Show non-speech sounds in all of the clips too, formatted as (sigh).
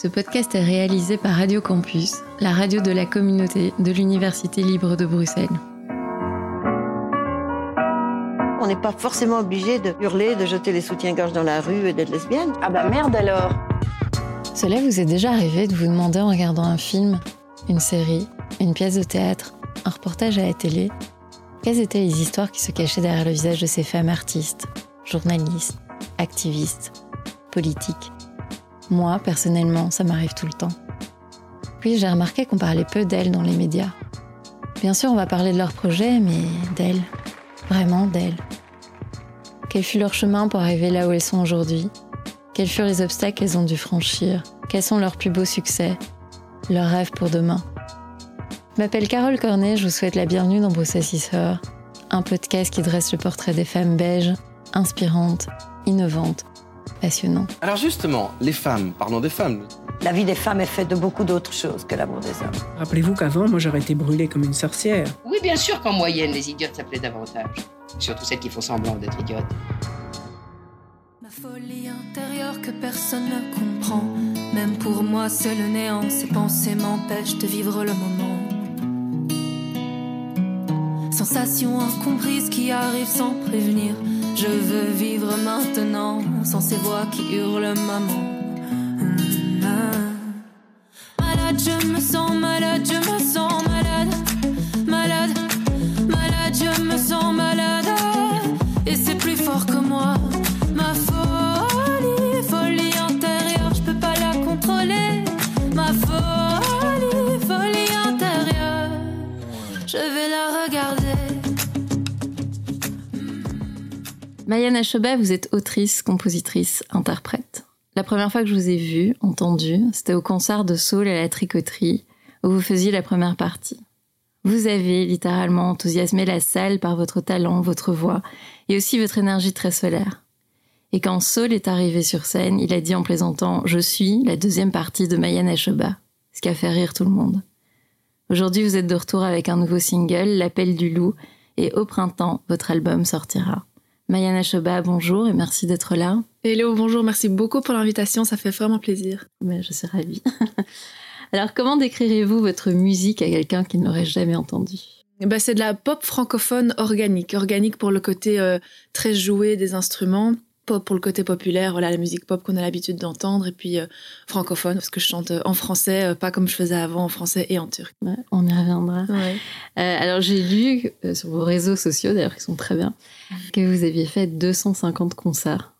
Ce podcast est réalisé par Radio Campus, la radio de la communauté de l'Université libre de Bruxelles. On n'est pas forcément obligé de hurler, de jeter les soutiens-gorge dans la rue et d'être lesbienne. Ah bah merde alors Cela vous est déjà arrivé de vous demander en regardant un film, une série, une pièce de théâtre, un reportage à la télé, quelles étaient les histoires qui se cachaient derrière le visage de ces femmes artistes, journalistes, activistes, politiques? Moi, personnellement, ça m'arrive tout le temps. Puis j'ai remarqué qu'on parlait peu d'elles dans les médias. Bien sûr, on va parler de leurs projets, mais d'elles. Vraiment d'elles. Quel fut leur chemin pour arriver là où elles sont aujourd'hui? Quels furent les obstacles qu'elles ont dû franchir? Quels sont leurs plus beaux succès? Leurs rêves pour demain? Je m'appelle Carole Cornet, je vous souhaite la bienvenue dans Bruxelles Sister, un podcast qui dresse le portrait des femmes belges, inspirantes, innovantes passionnant. Alors justement, les femmes, parlons des femmes. La vie des femmes est faite de beaucoup d'autres choses que l'amour des hommes. Rappelez-vous qu'avant, moi, j'aurais été brûlée comme une sorcière. Oui, bien sûr qu'en moyenne, les idiotes s'appelaient davantage. Surtout celles qui font semblant d'être idiotes. Ma folie intérieure que personne ne comprend. Même pour moi, c'est le néant. Ces pensées m'empêchent de vivre le moment. Sensation incomprise qui arrive sans prévenir. Je veux vivre maintenant sans ces voix qui hurlent maman. Malade, je me sens malade, Mayana Choba, vous êtes autrice, compositrice, interprète. La première fois que je vous ai vue, entendue, c'était au concert de Soul à la tricoterie, où vous faisiez la première partie. Vous avez littéralement enthousiasmé la salle par votre talent, votre voix, et aussi votre énergie très solaire. Et quand Saul est arrivé sur scène, il a dit en plaisantant Je suis la deuxième partie de Mayana Choba, ce qui a fait rire tout le monde. Aujourd'hui, vous êtes de retour avec un nouveau single, L'appel du loup, et au printemps, votre album sortira. Mayana Choba, bonjour et merci d'être là. Hello, bonjour, merci beaucoup pour l'invitation, ça fait vraiment plaisir. Ben, je suis ravie. (laughs) Alors, comment décrirez-vous votre musique à quelqu'un qui ne l'aurait jamais entendu? Ben, C'est de la pop francophone organique. Organique pour le côté euh, très joué des instruments, pop pour le côté populaire, voilà, la musique pop qu'on a l'habitude d'entendre, et puis euh, francophone, parce que je chante euh, en français, pas comme je faisais avant en français et en turc. Ouais, on y reviendra. Ouais. alors, j'ai lu sur vos réseaux sociaux, d'ailleurs, qui sont très bien, que vous aviez fait 250 concerts.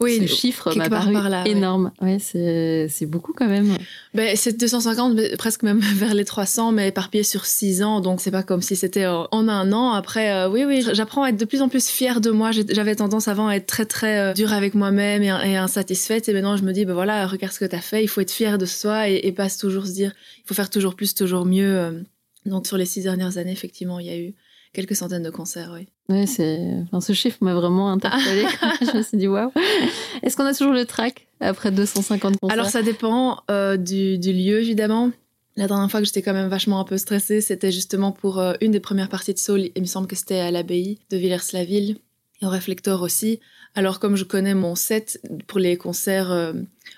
Oui, Ce chiffre m'a paru là, énorme. Ouais, c'est c'est beaucoup quand même. Ben, c'est 250, mais presque même (laughs) vers les 300, mais éparpillé sur 6 ans, donc c'est pas comme si c'était en un an. Après, euh, oui, oui, j'apprends à être de plus en plus fière de moi. J'avais tendance avant à être très, très euh, dure avec moi-même et, et, insatisfaite. Et maintenant, je me dis, ben voilà, regarde ce que t'as fait. Il faut être fier de soi et, et, pas toujours se dire, il faut faire toujours plus, toujours mieux. euh. Donc, sur les 6 dernières années, effectivement, il y a eu quelques centaines de concerts, oui. Ouais, c'est. Enfin, ce chiffre m'a vraiment interpellée. (laughs) (laughs) je me suis dit waouh. Est-ce qu'on a toujours le track après 250 concerts? Alors ça dépend euh, du, du, lieu évidemment. La dernière fois que j'étais quand même vachement un peu stressée, c'était justement pour euh, une des premières parties de Soul. Il me semble que c'était à l'abbaye de Villers-la-Ville et au Réflecteur aussi. Alors comme je connais mon set pour les concerts euh,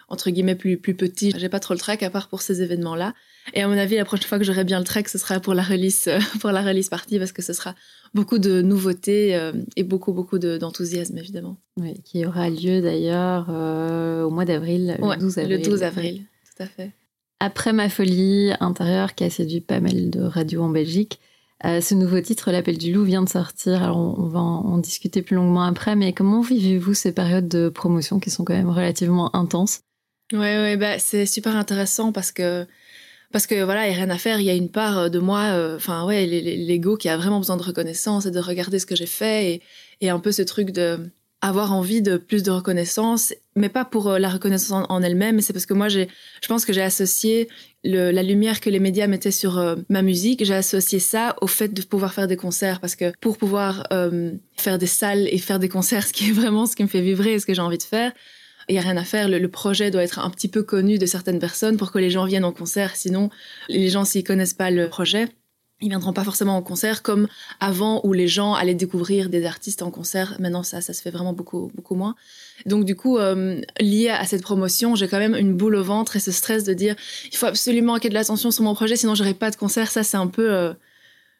entre guillemets plus plus petits, j'ai pas trop le track à part pour ces événements-là. Et à mon avis, la prochaine fois que j'aurai bien le track, ce sera pour la release, euh, pour la release partie, parce que ce sera beaucoup de nouveautés euh, et beaucoup, beaucoup d'enthousiasme, évidemment. Oui, qui aura lieu d'ailleurs euh, au mois d'avril, le ouais, 12 avril. Le 12 avril, tout à fait. Après ma folie intérieure qui a séduit pas mal de radios en Belgique, euh, ce nouveau titre, L'appel du loup, vient de sortir. Alors on, on va en, en, discuter plus longuement après, mais comment vivez-vous ces périodes de promotion qui sont quand même relativement intenses? Ouais, ouais, bah, c'est super intéressant parce que parce que voilà, il n'y a rien à faire. Il y a une part de moi, enfin euh, ouais, l'ego qui a vraiment besoin de reconnaissance et de regarder ce que j'ai fait et, un peu ce truc de avoir envie de plus de reconnaissance, mais pas pour euh, la reconnaissance en, elle-même, c'est parce que moi, je pense que j'ai associé la lumière que les médias mettaient sur euh, ma musique, j'ai associé ça au fait de pouvoir faire des concerts, parce que pour pouvoir euh, faire des salles et faire des concerts, (laughs) ce qui est vraiment ce qui me fait vibrer et ce que j'ai envie de faire, il n'y a rien à faire. Le, projet doit être un petit peu connu de certaines personnes pour que les gens viennent en concert. Sinon, les gens, s'ils connaissent pas le projet, ils viendront pas forcément en concert comme avant où les gens allaient découvrir des artistes en concert. Maintenant, ça, ça se fait vraiment beaucoup, beaucoup moins. Donc, du coup, euh, lié à cette promotion, j'ai quand même une boule au ventre et ce stress de dire il faut absolument qu'il y ait de l'attention sur mon projet, sinon j'aurai pas de concert. Ça, c'est un peu euh,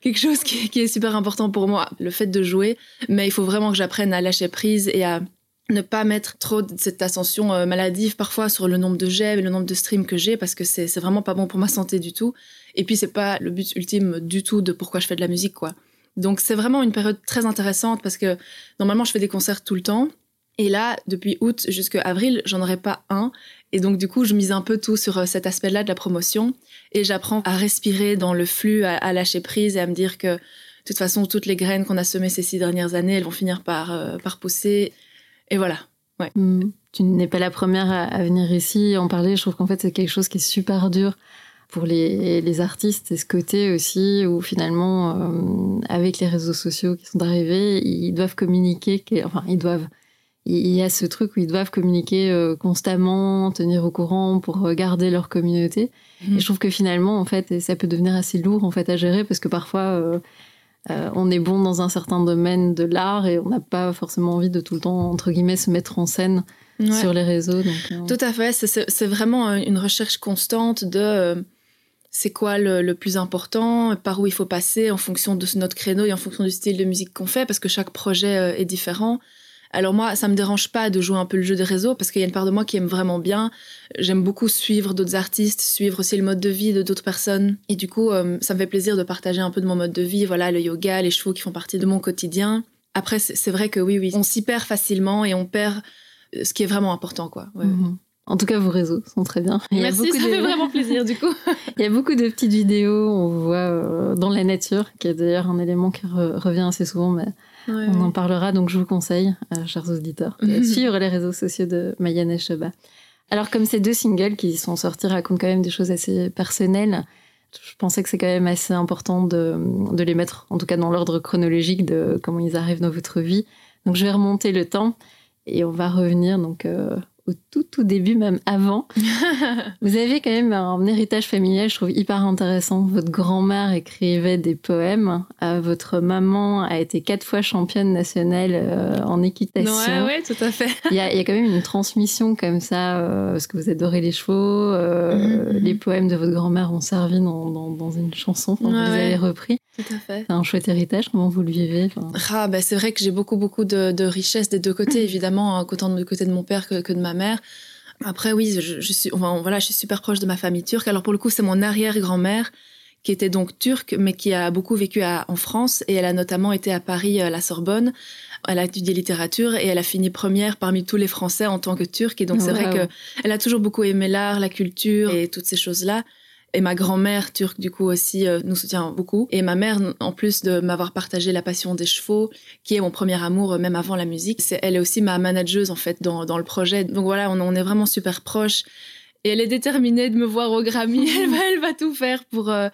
quelque chose qui est super important pour moi, le fait de jouer. Mais il faut vraiment que j'apprenne à lâcher prise et à ne pas mettre trop cette ascension euh, maladive parfois sur le nombre de j'aime et le nombre de streams que j'ai parce que c'est vraiment pas bon pour ma santé du tout. Et puis c'est pas le but ultime du tout de pourquoi je fais de la musique quoi. Donc c'est vraiment une période très intéressante parce que normalement je fais des concerts tout le temps et là depuis août jusqu'à avril j'en aurais pas un et donc du coup je mise un peu tout sur euh, cet aspect-là de la promotion et j'apprends à respirer dans le flux, à, à lâcher prise et à me dire que de toute façon toutes les graines qu'on a semées ces six dernières années elles vont finir par euh, par pousser et voilà. Mm. Tu n'es pas la première à, à venir ici en parler. Je trouve qu'en fait, c'est quelque chose qui est super dur pour les, les artistes. Et ce côté aussi où finalement, euh, avec les réseaux sociaux qui sont arrivés, ils doivent communiquer. que- Enfin, ils doivent. Il y a ce truc où ils doivent communiquer euh, constamment, tenir au courant pour garder leur communauté. Et je trouve que finalement, en fait, ça peut devenir assez lourd en fait à gérer parce que parfois, euh, euh, on est bon dans un certain domaine de l'art et on n'a pas forcément envie de tout le temps entre guillemets se mettre en scène Ouais. sur les réseaux. Donc, euh, Tout à fait. C'est- vraiment euh, une recherche constante de euh, c'est quoi le, le plus important, par où il faut passer en fonction de notre créneau et en fonction du style de musique qu'on fait, parce que chaque projet est différent. Alors moi, ça me dérange pas de jouer un peu le jeu des réseaux, parce qu'il y a une part de moi qui aime vraiment bien. J'aime beaucoup suivre d'autres artistes, suivre aussi le mode de vie de d'autres personnes. Et du coup, euh, ça me fait plaisir de partager un peu de mon mode de vie, voilà, le yoga, les chevaux qui font partie de mon quotidien. Après, c'est vrai que oui, oui, on s'y perd facilement et on perd euh, ce qui est vraiment important, quoi. Ouais. mhm. En tout cas, vos réseaux sont très bien. Il y a Merci, beaucoup ça de- fait vraiment plaisir du coup. (laughs) Il y a beaucoup de petites vidéos, on vous voit euh, dans la nature, qui est d'ailleurs un élément qui re- revient assez souvent, mais on en parlera, donc je vous conseille, euh, chers auditeurs, de suivre les réseaux sociaux de Mayenne et Sheba. Alors comme ces deux singles qui sont sortis racontent quand même des choses assez personnelles, je pensais que c'est quand même assez important de, de les mettre, en tout cas dans l'ordre chronologique de comment ils arrivent dans votre vie. Donc je vais remonter le temps et on va revenir donc euh, au tout tout début, même avant. (laughs) Vous avez quand même un héritage familial, je trouve hyper intéressant. Votre grand-mère écrivait des poèmes. Euh, votre maman a été quatre fois championne nationale euh, en équitation. Ouais, ouais, tout à fait. Il y, a, il y a quand même une transmission comme ça, euh, parce que vous adorez les chevaux. Mhm, mhm. Les poèmes de votre grand-mère ont servi dans, dans, dans une chanson. Enfin, vous Ouais, les ouais. avez repris. Tout à fait. C'est un chouette héritage. Comment vous le vivez Enfin, Ah, bah, c'est vrai que j'ai beaucoup, beaucoup de, de richesses des deux côtés, (clears throat) évidemment, hein, autant du côté de mon père que, que de ma mère. Après, oui, je, je suis, enfin, voilà, je suis super proche de ma famille turque. Alors, pour le coup, c'est mon arrière-grand-mère qui était donc turque, mais qui a beaucoup vécu à- en France. Et elle a notamment été à Paris, à la Sorbonne. Elle a étudié littérature et elle a fini première parmi tous les Français en tant que turque. Et donc, c'est vrai Wow. que elle a toujours beaucoup aimé l'art, la culture et toutes ces choses-là. Et ma grand-mère turque, du coup, aussi, euh, nous soutient beaucoup. Et ma mère, en plus de m'avoir partagé la passion des chevaux, qui est mon premier amour, euh, même avant la musique, c'est elle est aussi ma manageuse, en fait, dans, dans le projet. Donc voilà, on, on est vraiment super proches. Et elle est déterminée de me voir au Grammy. (laughs) Elle va, elle va tout faire pour, euh,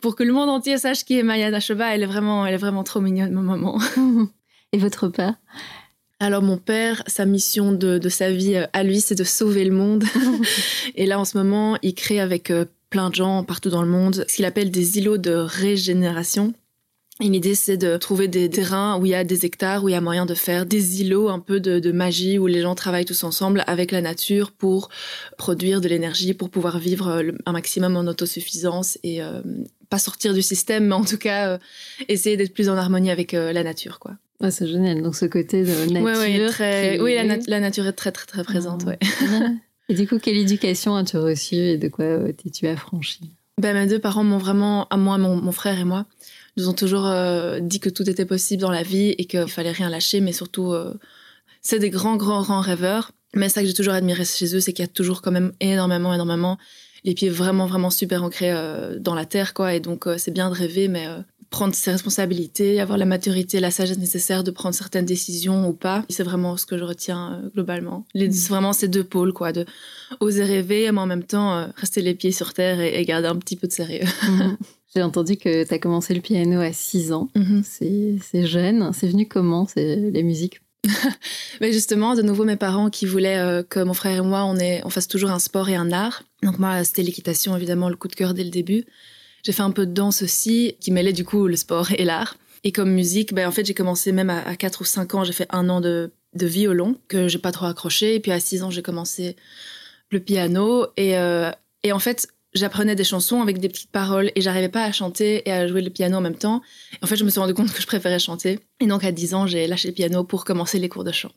pour que le monde entier sache qui est Maya Nacheva. Elle est vraiment, elle est vraiment trop mignonne, ma maman. (laughs) Et votre père? Alors mon père, sa mission de, de sa vie à lui, c'est de sauver le monde. (laughs) et là, en ce moment, il crée avec plein de gens partout dans le monde ce qu'il appelle des îlots de régénération. Et l'idée, c'est de trouver des terrains où il y a des hectares, où il y a moyen de faire des îlots un peu de, de magie, où les gens travaillent tous ensemble avec la nature pour produire de l'énergie, pour pouvoir vivre euh, un maximum en autosuffisance et euh, pas sortir du système, mais en tout cas euh, essayer d'être plus en harmonie avec euh, la nature, quoi. Ouais, C'est génial. Donc ce côté de nature. Ouais, ouais, très... qui- Oui, la, nat- la nature est très, très, très présente, Ah. ouais. Et du coup, quelle éducation as-tu reçue et de quoi euh, t'es-tu affranchie? Ben, mes deux parents m'ont vraiment, à moi, mon, frère et moi, nous ont toujours euh, dit que tout était possible dans la vie et qu'il fallait rien lâcher, mais surtout, euh, c'est des grands, grands, grands rêveurs. Mais ça que j'ai toujours admiré chez eux, c'est qu'il y a toujours quand même énormément, énormément les pieds vraiment, vraiment super ancrés dans la terre, quoi. Et donc, c'est bien de rêver, mais prendre ses responsabilités, avoir la maturité, la sagesse nécessaire de prendre certaines décisions ou pas, c'est vraiment ce que je retiens euh, globalement. Les, c'est vraiment ces deux pôles, quoi, de oser rêver, mais en même temps euh, rester les pieds sur terre et, et garder un petit peu de sérieux. (laughs) Mhm. J'ai entendu que tu as commencé le piano à 6 ans. Mhm. C'est jeune. C'est venu comment c'est les musiques? (laughs) Mais justement, de nouveau, mes parents qui voulaient euh, que mon frère et moi, on, est, on fasse toujours un sport et un art. Donc moi, c'était l'équitation, évidemment, le coup de cœur dès le début. J'ai fait un peu de danse aussi, qui mêlait du coup le sport et l'art. Et comme musique, ben, en fait, j'ai commencé même à, 4 ou 5 ans, j'ai fait un an de, de violon que j'ai pas trop accroché. Et puis à 6 ans, j'ai commencé le piano. Et, euh, et en fait, j'apprenais des chansons avec des petites paroles et j'arrivais pas à chanter et à jouer le piano en même temps. en fait, je me suis rendu compte que je préférais chanter. Et donc à 10 ans, j'ai lâché le piano pour commencer les cours de chant.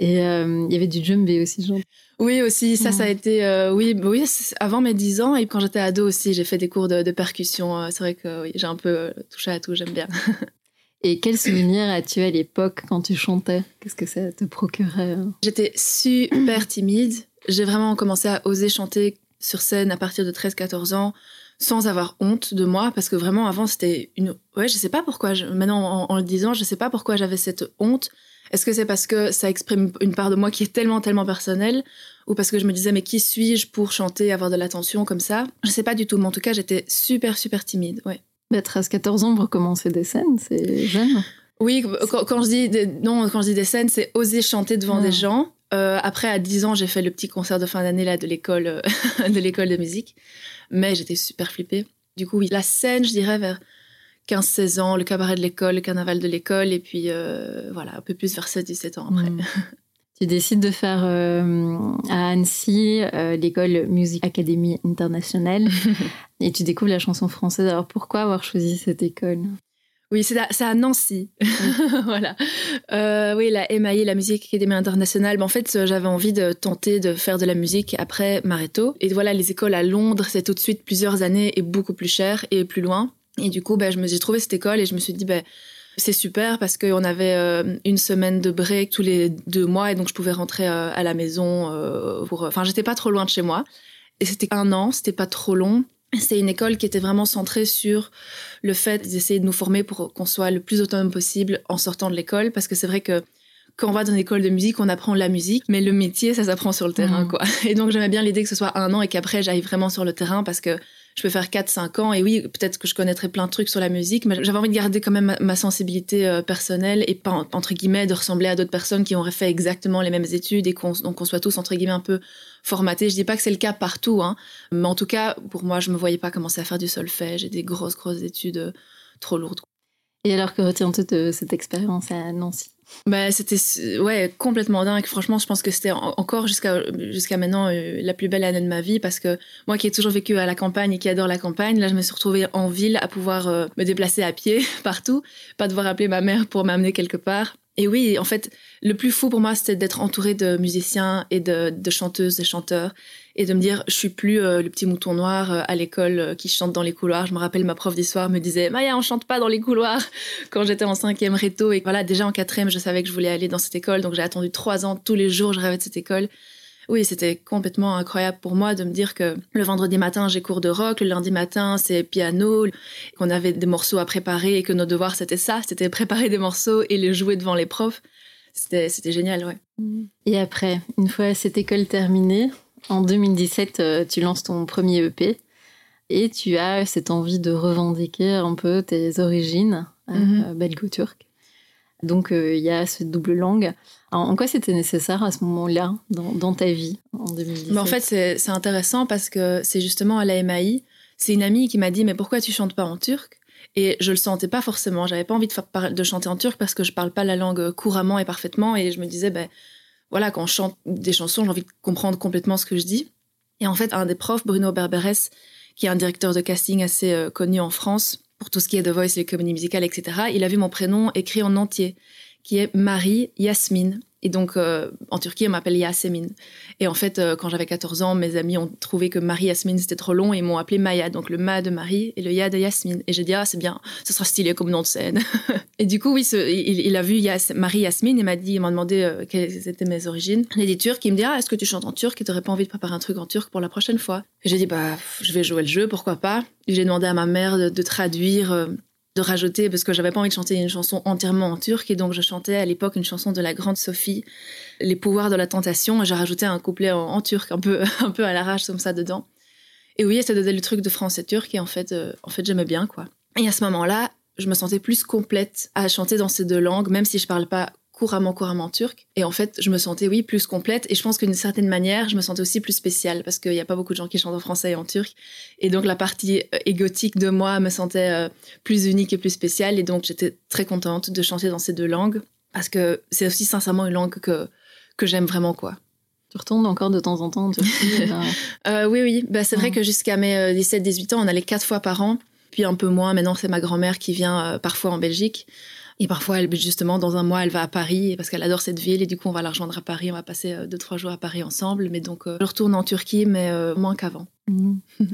Et euh, il y avait du djembé aussi, genre. Oui, aussi, ça, ça a été, euh, oui, bah oui, avant mes 10 ans et quand j'étais ado aussi, j'ai fait des cours de, percussion. Euh, c'est vrai que oui, j'ai un peu touché à tout, j'aime bien. (laughs) et quel souvenir as-tu à l'époque quand tu chantais? Qu'est-ce que ça te procurait J'étais super timide. J'ai vraiment commencé à oser chanter sur scène à partir de 13-14 ans sans avoir honte de moi parce que vraiment avant c'était une ouais je sais pas pourquoi maintenant en, le disant je sais pas pourquoi j'avais cette honte est-ce que c'est parce que ça exprime une part de moi qui est tellement tellement personnelle ou parce que je me disais mais qui suis-je pour chanter avoir de l'attention comme ça? Je sais pas du tout mais en tout cas j'étais super super timide ouais. 13-14 ans pour recommencer des scènes c'est jeune. Oui quand, je dis des, non quand je dis des scènes c'est oser chanter devant des gens. Euh, après, à 10 ans, j'ai fait le petit concert de fin d'année là de l'école euh, (laughs) de l'école de musique, mais j'étais super flippée. Du coup, oui, la scène, je dirais vers 15-16 ans, le cabaret de l'école, le carnaval de l'école, et puis euh, voilà, un peu plus vers 17 ans après. Hmm. (laughs) Tu décides de faire à Annecy l'école Music Academy Internationale (laughs) et tu découvres la chanson française. Alors pourquoi avoir choisi cette école? Oui, c'est à, Nancy. (laughs) voilà. Euh, oui, la MAI, la Musique Académie Internationale. en fait, j'avais envie de tenter de faire de la musique après Mareto. Et voilà, les écoles à Londres, c'est tout de suite plusieurs années et beaucoup plus cher et plus loin. Et du coup, ben, je me suis trouvé cette école et je me suis dit, ben, c'est super parce qu'on avait euh, une semaine de break tous les deux mois et donc je pouvais rentrer euh, à la maison pour. Enfin, j'étais pas trop loin de chez moi. Et c'était un an, c'était pas trop long. C'est une école qui était vraiment centrée sur le fait d'essayer de nous former pour qu'on soit le plus autonome possible en sortant de l'école, parce que c'est vrai que quand on va dans une école de musique, on apprend la musique, mais le métier, ça s'apprend sur le terrain, mmh. quoi. Et donc, j'aimais bien l'idée que ce soit un an et qu'après, j'aille vraiment sur le terrain parce que je peux faire 4-5 ans et oui, peut-être que je connaîtrais plein de trucs sur la musique, mais j'avais envie de garder quand même ma, sensibilité euh, personnelle et pas, entre guillemets, de ressembler à d'autres personnes qui auraient fait exactement les mêmes études et qu'on soit tous, entre guillemets, un peu formatés. Je dis pas que c'est le cas partout, hein, mais en tout cas, pour moi, je me voyais pas commencer à faire du solfège et des grosses, grosses études euh, trop lourdes. Et alors, que retiens-tu de cette expérience à Nancy? Bah, c'était ouais, complètement dingue. Franchement, je pense que c'était encore jusqu'à maintenant euh, la plus belle année de ma vie parce que moi qui ai toujours vécu à la campagne et qui adore la campagne, là je me suis retrouvée en ville à pouvoir euh, me déplacer à pied (laughs) partout, pas devoir appeler ma mère pour m'amener quelque part. Et oui, en fait, le plus fou pour moi, c'était d'être entourée de musiciens et de, de chanteuses et chanteurs et de me dire je suis plus euh, le petit mouton noir euh, à l'école euh, qui chante dans les couloirs. Je me rappelle ma prof d'histoire me disait Maya on chante pas dans les couloirs (laughs) quand j'étais en cinquième réto et voilà déjà en quatrième je savais que je voulais aller dans cette école donc j'ai attendu trois ans tous les jours je rêvais de cette école. Oui, c'était complètement incroyable pour moi de me dire que le vendredi matin, j'ai cours de rock, le lundi matin, c'est piano, qu'on avait des morceaux à préparer et que nos devoirs, c'était ça, c'était préparer des morceaux et les jouer devant les profs. C'était, génial, ouais. Et après, une fois cette école terminée, en 2017, euh, tu lances ton premier EP et tu as cette envie de revendiquer un peu tes origines euh, mhm. belgo-turques. Donc euh, il y a cette double langue. en quoi c'était nécessaire à ce moment-là dans, ta vie en 2017 En fait, c'est intéressant parce que c'est justement à la MAI, c'est une amie qui m'a dit mais pourquoi tu chantes pas en turc? Et je le sentais pas forcément. J'avais pas envie de, faire de chanter en turc parce que je parle pas la langue couramment et parfaitement. Et je me disais, ben, voilà, quand je chante des chansons, j'ai envie de comprendre complètement ce que je dis. Et en fait, un des profs, Bruno Berberes, qui est un directeur de casting assez euh, connu en France pour tout ce qui est The Voice, les comédies musicales, etc., il a vu mon prénom écrit en entier, qui est Marie Yasmine. Et donc, euh, en Turquie, on m'appelle Yasemin. Et en fait, euh, quand j'avais 14 ans, mes amis ont trouvé que Marie Yasmine, c'était trop long et m'ont appelé Maya. Donc, le Ma de Marie et le Ya de Yasmine. Et j'ai dit, ah, c'est bien, ce sera stylé comme nom de scène. (laughs) et du coup, oui, il, a vu Marie Yasmine et m'a dit, il m'a demandé euh, quelles étaient mes origines. Il dit turc, il me dit, ah, est-ce que tu chantes en turc et t'aurais pas envie de préparer un truc en turc pour la prochaine fois? Et j'ai dit, bah, je vais jouer le jeu, pourquoi pas? J'ai demandé à ma mère de, traduire de rajouter parce que j'avais pas envie de chanter une chanson entièrement en turc et donc je chantais à l'époque une chanson de la grande Sophie les pouvoirs de la tentation et j'ai rajouté un couplet en, turc un peu (laughs) un peu à l'arrache comme ça dedans. Et oui ça donnait le truc de français turc et en fait euh, en fait j'aimais bien quoi. Et à ce moment-là je me sentais plus complète à chanter dans ces deux langues même si je parle pas couramment, couramment turc. Et en fait, je me sentais, oui, plus complète. Et je pense qu'une certaine manière, je me sentais aussi plus spéciale parce qu'il n'y a pas beaucoup de gens qui chantent en français et en turc. Et donc, la partie euh, égotique de moi me sentait euh, plus unique et plus spéciale. Et donc, j'étais très contente de chanter dans ces deux langues parce que c'est aussi sincèrement une langue que, que j'aime vraiment, quoi. Tu retournes encore de temps en temps en Turquie (laughs) euh, Oui, oui. Bah, c'est vrai que jusqu'à mes 17-18 ans, on allait quatre fois par an. Puis un peu moins. Maintenant, c'est ma grand-mère qui vient parfois en Belgique. Et parfois, elle, justement, dans un mois, elle va à Paris parce qu'elle adore cette ville et du coup, on va la rejoindre à Paris. On va passer euh, deux, trois jours à Paris ensemble. Mais donc, euh, je retourne en Turquie, mais euh, moins qu'avant. Mhm. (laughs)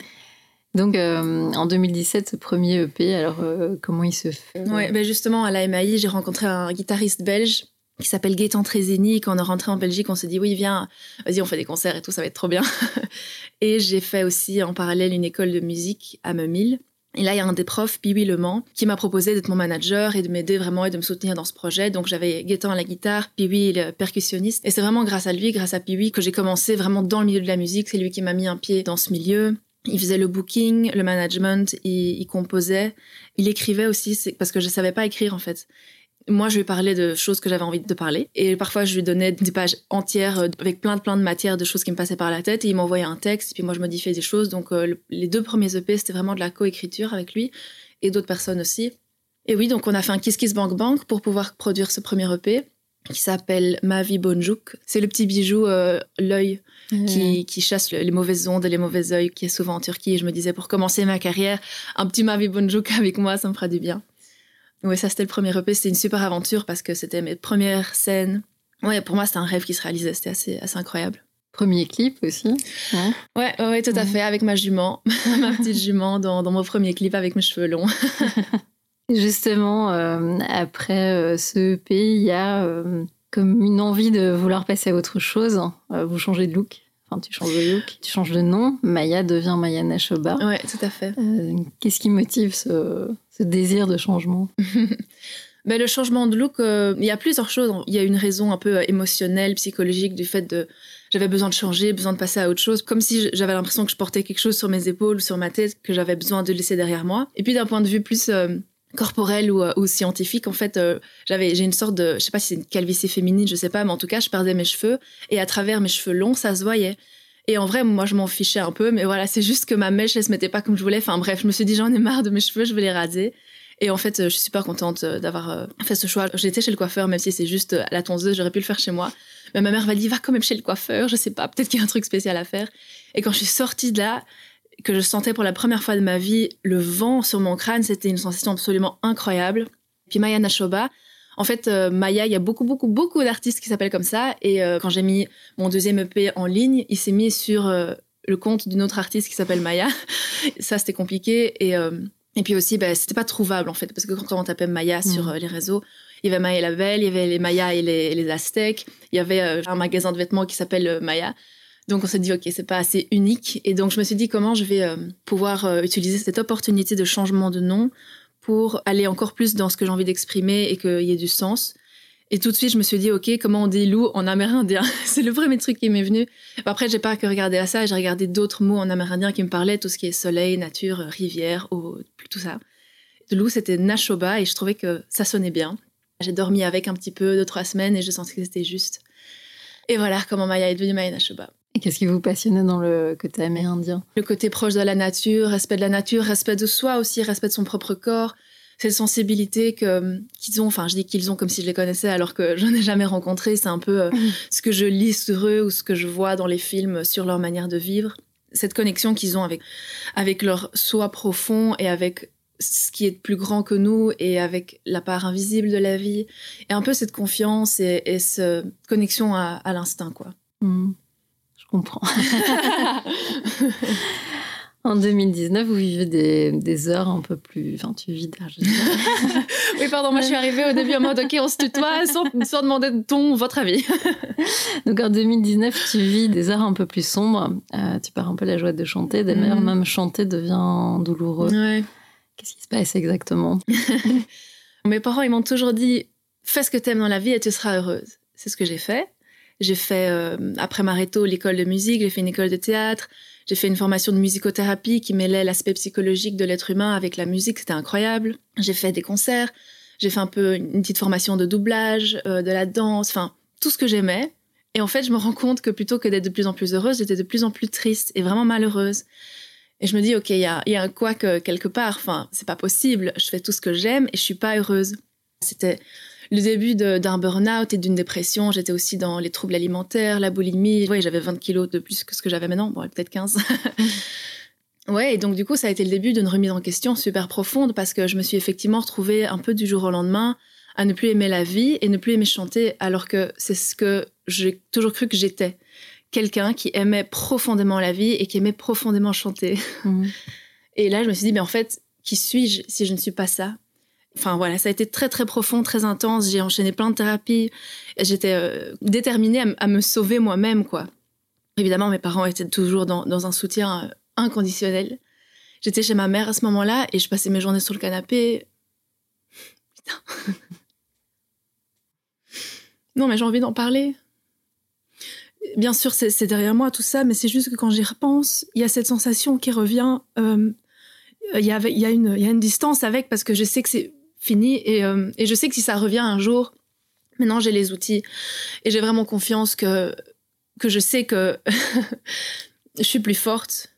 Donc, en 2017, ce premier EP, alors comment il se fait? Ouais, ben justement, à la MAI, j'ai rencontré un guitariste belge qui s'appelle Gaëtan Trezeni. Quand on est rentré en Belgique, on s'est dit, oui, viens, vas-y, on fait des concerts et tout, ça va être trop bien. (laughs) et j'ai fait aussi en parallèle une école de musique à Memil. Et là, il y a un des profs, Piwi Le Mans, qui m'a proposé d'être mon manager et de m'aider vraiment et de me soutenir dans ce projet. Donc, j'avais Gaëtan à la guitare, Piwi le percussionniste. Et c'est vraiment grâce à lui, grâce à Piwi, que j'ai commencé vraiment dans le milieu de la musique. C'est lui qui m'a mis un pied dans ce milieu. Il faisait le booking, le management, il, il composait, il écrivait aussi, parce que je savais pas écrire en fait. Moi, je lui parlais de choses que j'avais envie de parler. Et parfois, je lui donnais des pages entières euh, avec plein de, plein de matières, de choses qui me passaient par la tête. Et il m'envoyait un texte, et puis moi, je modifiais des choses. Donc, euh, les deux premiers EP, c'était vraiment de la coécriture avec lui et d'autres personnes aussi. Et oui, donc on a fait un Kiss Kiss Bank Bank pour pouvoir produire ce premier EP qui s'appelle Ma vie Bonjouk. C'est le petit bijou, euh, l'œil, qui, qui, chasse les mauvaises ondes et les mauvais œils, qui est souvent en Turquie. Et je me disais, pour commencer ma carrière, un petit Ma vie Bonjouk avec moi, ça me fera du bien. Oui, ça c'était le premier EP, c'était une super aventure parce que c'était mes premières scènes. Ouais, pour moi c'était un rêve qui se réalisait, c'était assez, assez incroyable. Premier clip aussi. Hein? Ouais, ouais, tout à fait, avec ma jument, (laughs) ma petite jument dans, dans, mon premier clip avec mes cheveux longs. (laughs) Justement, euh, après euh, ce EP, il y a euh, comme une envie de vouloir passer à autre chose. vous changez de look. Enfin, tu changes de look, tu changes de nom. Maya devient Maya Nashoba. Ouais, tout à fait. Qu'est-ce qui motive ce, ce désir de changement? (laughs) Ben, Le changement de look, euh, il y a plusieurs choses. Il y a une raison un peu euh, émotionnelle, psychologique du fait de j'avais besoin de changer, besoin de passer à autre chose, comme si j'avais l'impression que je portais quelque chose sur mes épaules sur ma tête que j'avais besoin de laisser derrière moi. Et puis d'un point de vue plus euh, corporel ou, ou, scientifique, en fait, j'avais j'ai une sorte de, je sais pas si c'est une calvitie féminine, je sais pas, mais en tout cas, je perdais mes cheveux et à travers mes cheveux longs, ça se voyait. Et en vrai, moi, je m'en fichais un peu, mais voilà, c'est juste que ma mèche, elle se mettait pas comme je voulais. Enfin bref, je me suis dit, j'en ai marre de mes cheveux, je vais les raser. Et en fait, je suis super contente euh, d'avoir euh, fait ce choix. J'étais chez le coiffeur, même si c'est juste la tondeuse, j'aurais pu le faire chez moi. Mais ma mère m'a dit, va quand même chez le coiffeur, je sais pas, peut-être qu'il y a un truc spécial à faire. Et quand je suis sortie de là, que je sentais pour la première fois de ma vie le vent sur mon crâne, c'était une sensation absolument incroyable. Puis Maya Nashoba, en fait, euh, Maya, il y a beaucoup, beaucoup, beaucoup d'artistes qui s'appellent comme ça. Et euh, quand j'ai mis mon deuxième EP en ligne, il s'est mis sur euh, le compte d'une autre artiste qui s'appelle Maya. (laughs) ça, c'était compliqué. Et, et puis aussi, bah, c'était pas trouvable, en fait. Parce que quand on tapait Maya mm. sur les réseaux, il y avait Maya et la Belle, il y avait les Maya et les, les Aztèques, il y avait un magasin de vêtements qui s'appelle Maya. Donc on s'est dit, ok, c'est pas assez unique. Et donc je me suis dit, comment je vais pouvoir utiliser cette opportunité de changement de nom pour aller encore plus dans ce que j'ai envie d'exprimer et qu'il y ait du sens. Et tout de suite, je me suis dit, OK, comment on dit loup en amérindien? (laughs) C'est le premier truc qui m'est venu. Après, j'ai pas que regardé à ça, j'ai regardé d'autres mots en amérindien qui me parlaient, tout ce qui est soleil, nature, rivière, eau, tout ça. Le loup, c'était Nashoba et je trouvais que ça sonnait bien. J'ai dormi avec un petit peu, deux, trois semaines et je sentais que c'était juste. Et voilà comment Maya est devenue Maya Nashoba. Et qu'est-ce qui vous passionnait dans le côté amérindien? Le côté proche de la nature, respect de la nature, respect de soi aussi, respect de son propre corps. Cette sensibilité que qu'ils ont, enfin je dis qu'ils ont comme si je les connaissais alors que (laughs) je n'en ai jamais rencontré. C'est un peu euh, ce que je lis sur eux ou ce que je vois dans les films sur leur manière de vivre. Cette connexion qu'ils ont avec avec leur soi profond et avec ce qui est plus grand que nous et avec la part invisible de la vie et un peu cette confiance et, et cette connexion à, à l'instinct quoi. Mmh comprends. (laughs) en 2019, vous vivez des, heures un peu plus. Enfin, tu vis (laughs) Oui, pardon, moi je suis arrivée au début en mode OK, on se tutoie sans, sans demander ton, votre avis. (laughs) Donc en 2019, tu vis des heures un peu plus sombres. Euh, tu perds un peu la joie de chanter. D'ailleurs, mm. même chanter devient douloureux. Qu'est-ce qui se passe exactement? Mes parents, ils m'ont toujours dit fais ce que tu aimes dans la vie et tu seras heureuse. C'est ce que j'ai fait. J'ai fait, euh, après Mareto, l'école de musique, j'ai fait une école de théâtre, j'ai fait une formation de musicothérapie qui mêlait l'aspect psychologique de l'être humain avec la musique, c'était incroyable. J'ai fait des concerts, J'ai fait un peu une petite formation de doublage, euh, de la danse, enfin, tout ce que j'aimais. Et en fait, je me rends compte que plutôt que d'être de plus en plus heureuse, j'étais de plus en plus triste et vraiment malheureuse. Et je me dis, OK, il y a, y a un quoi que quelque part. Enfin, c'est pas possible. Je fais tout ce que j'aime et je suis pas heureuse. C'était le début d'un burn-out et d'une dépression. J'étais aussi dans les troubles alimentaires, la boulimie. Ouais, j'avais 20 kilos de plus que ce que j'avais maintenant. Bon, peut-être 15. (laughs) ouais, et donc du coup, ça a été le début d'une remise en question super profonde parce que je me suis effectivement retrouvée un peu du jour au lendemain à ne plus aimer la vie et ne plus aimer chanter alors que c'est ce que j'ai toujours cru que j'étais. Quelqu'un qui aimait profondément la vie et qui aimait profondément chanter. Mhm. (laughs) Et là, je me suis dit, mais en fait, qui suis-je si je ne suis pas ça? Enfin voilà, ça a été très très profond, très intense. J'ai enchaîné plein de thérapies. J'étais euh, déterminée à, me sauver moi-même, quoi. Évidemment, mes parents étaient toujours dans, un soutien euh, inconditionnel. J'étais chez ma mère à ce moment-là et je passais mes journées sur le canapé. Putain. (laughs) non, mais j'ai envie d'en parler. Bien sûr, c'est derrière moi tout ça, mais c'est juste que quand j'y repense, il y a cette sensation qui revient. euh, il y a une distance avec parce que je sais que c'est fini et, euh, et je sais que si ça revient un jour, maintenant j'ai les outils et j'ai vraiment confiance que, que je sais que (laughs) je suis plus forte.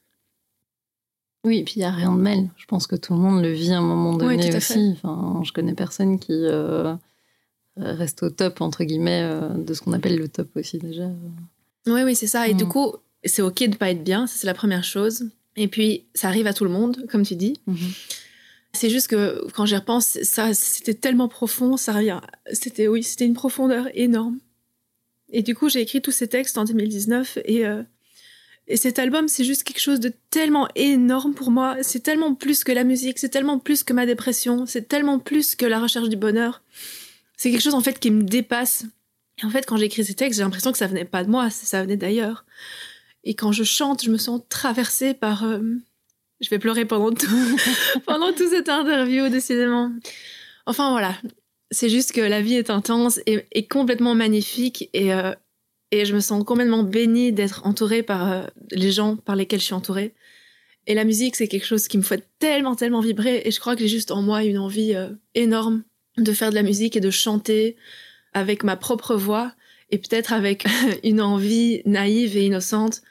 Oui, et puis il n'y a rien de mal. Je pense que tout le monde le vit à un moment Oui, donné tout à aussi. Enfin, je connais personne qui euh, reste au top, entre guillemets, euh, de ce qu'on appelle le top aussi déjà. Oui, oui, c'est ça. Et du Mm. coup, c'est OK de pas être bien, ça c'est la première chose. Et puis, ça arrive à tout le monde, comme tu dis. C'est juste que quand j'y repense, ça, c'était tellement profond, ça revient. C'était, oui, c'était une profondeur énorme. Et du coup, j'ai écrit tous ces textes en 2019 et, euh, et cet album, c'est juste quelque chose de tellement énorme pour moi. C'est tellement plus que la musique, c'est tellement plus que ma dépression, c'est tellement plus que la recherche du bonheur. C'est quelque chose en fait qui me dépasse. Et en fait, quand j'écris ces textes, j'ai l'impression que ça venait pas de moi, ça venait d'ailleurs. Et quand je chante, je me sens traversée par. euh, Je vais pleurer pendant tout, (laughs) pendant toute cette interview, décidément. Enfin voilà, c'est juste que la vie est intense et, et complètement magnifique et, euh, et je me sens complètement bénie d'être entourée par euh, les gens par lesquels je suis entourée. Et la musique, c'est quelque chose qui me fait tellement, tellement vibrer et je crois que j'ai juste en moi une envie euh, énorme de faire de la musique et de chanter avec ma propre voix et peut-être avec (laughs) une envie naïve et innocente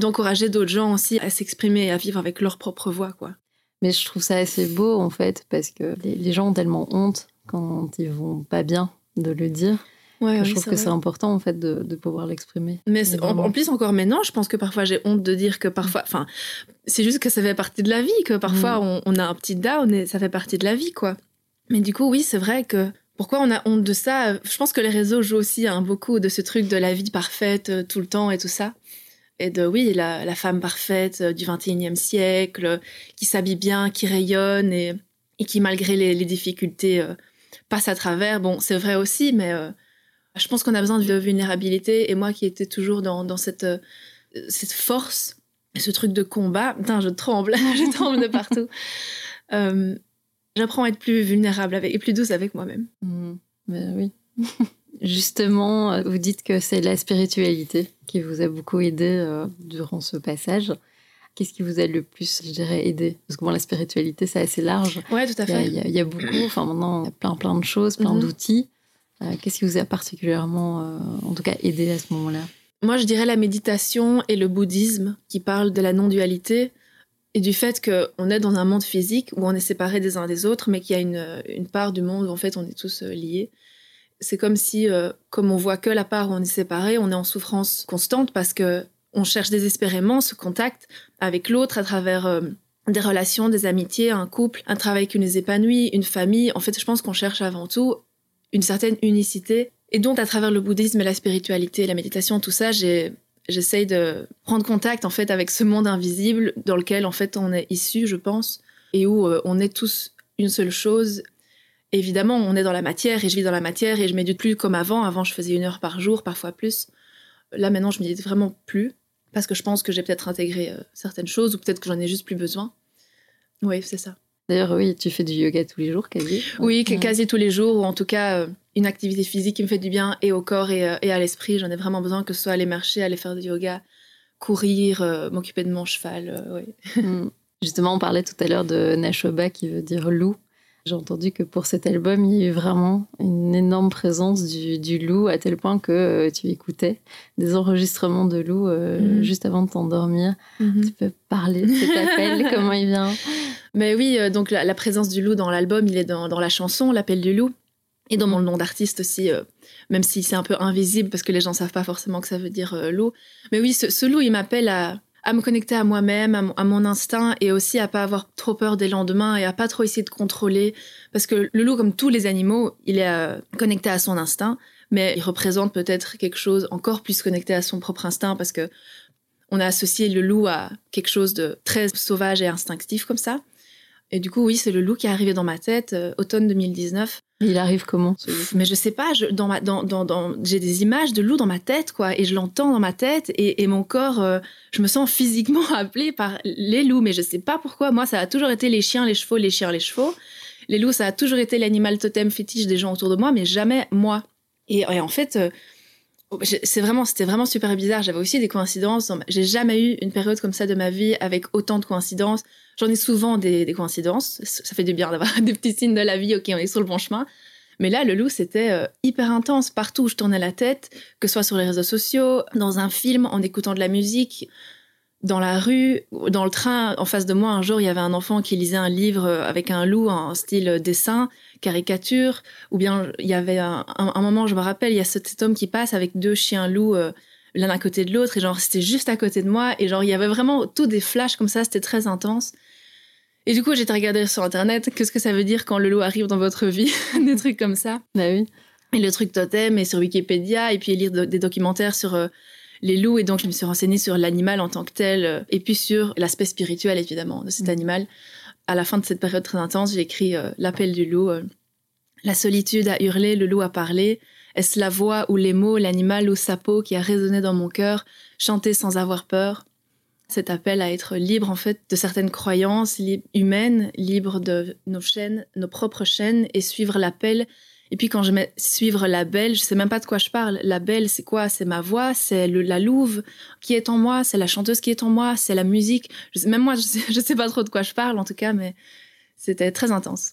d'encourager d'autres gens aussi à s'exprimer et à vivre avec leur propre voix, quoi. Mais je trouve ça assez beau, en fait, parce que les, les gens ont tellement honte quand ils vont pas bien de le dire. Ouais, que oui, je trouve que c'est important, en fait, de, de pouvoir l'exprimer. Mais en, en plus, encore maintenant, je pense que parfois j'ai honte de dire que parfois. Enfin, c'est juste que ça fait partie de la vie, que parfois Mm. on, on a un petit down et ça fait partie de la vie, quoi. Mais du coup, oui, c'est vrai que. Pourquoi on a honte de ça? Je pense que les réseaux jouent aussi hein, beaucoup de ce truc de la vie parfaite euh, tout le temps et tout ça. Et de, oui, la, la femme parfaite euh, du 21e siècle, euh, qui s'habille bien, qui rayonne et, et qui, malgré les, les difficultés, euh, passe à travers. Bon, c'est vrai aussi, mais euh, je pense qu'on a besoin de vulnérabilité. Et moi qui étais toujours dans, dans cette, euh, cette force, ce truc de combat, putain, je tremble, (laughs) je tremble de partout. (laughs) J'apprends à être plus vulnérable avec, et plus douce avec moi-même. Mm. Mais oui. (laughs) Justement, euh, vous dites que c'est la spiritualité qui vous a beaucoup aidé euh, durant ce passage. Qu'est-ce qui vous a le plus, je dirais, aidé? Parce que bon, la spiritualité, c'est assez large. Ouais, tout à fait. il y a- il y a beaucoup, enfin maintenant, il y a plein, plein de choses, plein Mhm. d'outils. Euh, Qu'est-ce qui vous a particulièrement, euh, en tout cas, aidé à ce moment-là? Moi, je dirais la méditation et le bouddhisme qui parlent de la non-dualité et du fait qu'on est dans un monde physique où on est séparés des uns des autres, mais qu'il y a une, une part du monde où en fait on est tous liés. C'est comme si, euh, comme on voit que la part où on est séparés, on est en souffrance constante parce que on cherche désespérément ce contact avec l'autre à travers euh, des relations, des amitiés, un couple, un travail qui nous épanouit, une famille. En fait, je pense qu'on cherche avant tout une certaine unicité. Et donc, à travers le bouddhisme et la spiritualité, la méditation, tout ça, j'essaye de prendre contact en fait avec ce monde invisible dans lequel en fait on est issu, je pense, et où euh, on est tous une seule chose. Évidemment, on est dans la matière et je vis dans la matière et je médite plus comme avant. Avant, je faisais une heure par jour, parfois plus. Là, maintenant, je médite vraiment plus parce que je pense que j'ai peut-être intégré euh, certaines choses ou peut-être que j'en ai juste plus besoin. Oui, c'est ça. D'ailleurs, oui, tu fais du yoga tous les jours, quasi. Oui, Ouais. quasi tous les jours, ou en tout cas euh, une activité physique qui me fait du bien et au corps et, euh, et à l'esprit. J'en ai vraiment besoin, que ce soit aller marcher, aller faire du yoga, courir, euh, m'occuper de mon cheval. euh, oui. Mm. (laughs) Justement, on parlait tout à l'heure de Nashoba qui veut dire loup. J'ai entendu que pour cet album, il y a eu vraiment une énorme présence du, du loup, à tel point que euh, tu écoutais des enregistrements de loup euh, Mhm. juste avant de t'endormir. Mhm. Tu peux parler de cet appel, (laughs) comment il vient? Mais oui, euh, donc la, la présence du loup dans l'album, il est dans, dans la chanson, l'appel du loup, et dans mon nom d'artiste aussi, euh, même si c'est un peu invisible parce que les gens savent pas forcément que ça veut dire euh, loup. Mais oui, ce, ce loup, il m'appelle à, à me connecter à moi-même, à, mon- instinct, et aussi à pas avoir trop peur des lendemains et à pas trop essayer de contrôler. Parce que le loup, comme tous les animaux, il est euh, connecté à son instinct, mais il représente peut-être quelque chose encore plus connecté à son propre instinct parce que on a associé le loup à quelque chose de très sauvage et instinctif comme ça. Et du coup, oui, c'est le loup qui est arrivé dans ma tête, euh, automne 2019. Il arrive comment ce loup Mais je sais pas, je, dans ma, dans, dans, dans- j'ai des images de loup dans ma tête, quoi, et je l'entends dans ma tête, et, et mon corps, euh, je me sens physiquement (laughs) appelé par les loups, mais je sais pas pourquoi. Moi, ça a toujours été les chiens, les chevaux, les chiens, les chevaux. Les loups, ça a toujours été l'animal totem fétiche des gens autour de moi, mais jamais moi. Et, et en fait, euh, c'est vraiment, c'était vraiment super bizarre. J'avais aussi des coïncidences. J'ai jamais eu une période comme ça de ma vie avec autant de coïncidences. J'en ai souvent des, des coïncidences. Ça fait du bien d'avoir (laughs) des petits signes de la vie. Ok, on est sur le bon chemin. Mais là, le loup, c'était euh, hyper intense. Partout où je tournais la tête, que ce soit sur les réseaux sociaux, dans un film, en écoutant de la musique, dans la rue, dans le train. En face de moi, un jour, il y avait un enfant qui lisait un livre euh, avec un loup en style dessin, caricature. Ou bien, il y avait un, un- un moment, je me rappelle, il y a cet cet homme qui passe avec deux chiens loups. euh, l'un à côté de l'autre et genre c'était juste à côté de moi et genre il y avait vraiment tout des flashs comme ça c'était très intense et du coup j'étais regarder sur internet qu'est-ce que ça veut dire quand le loup arrive dans votre vie? (laughs) Des trucs comme ça Bah oui. et le truc totem et sur Wikipédia et puis lire de- des documentaires sur euh, les loups et donc je me suis renseignée sur l'animal en tant que tel euh, et puis sur l'aspect spirituel évidemment de cet Mm. animal. À la fin de cette période très intense, j'ai écrit euh, l'appel du loup. euh, la solitude a hurlé, le loup a parlé. Est-ce la voix ou les mots, l'animal ou sa peau qui a résonné dans mon cœur, chanté sans avoir peur? Cet appel à être libre en fait de certaines croyances humaines, libre de nos chaînes, nos propres chaînes et suivre l'appel et puis quand je mets suivre la belle, je sais même pas de quoi je parle. La belle, c'est quoi? C'est ma voix, c'est la louve qui est en moi, c'est la chanteuse qui est en moi, c'est la musique. Je sais, même moi, je sais, (laughs) je sais pas trop de quoi je parle en tout cas, mais c'était très intense.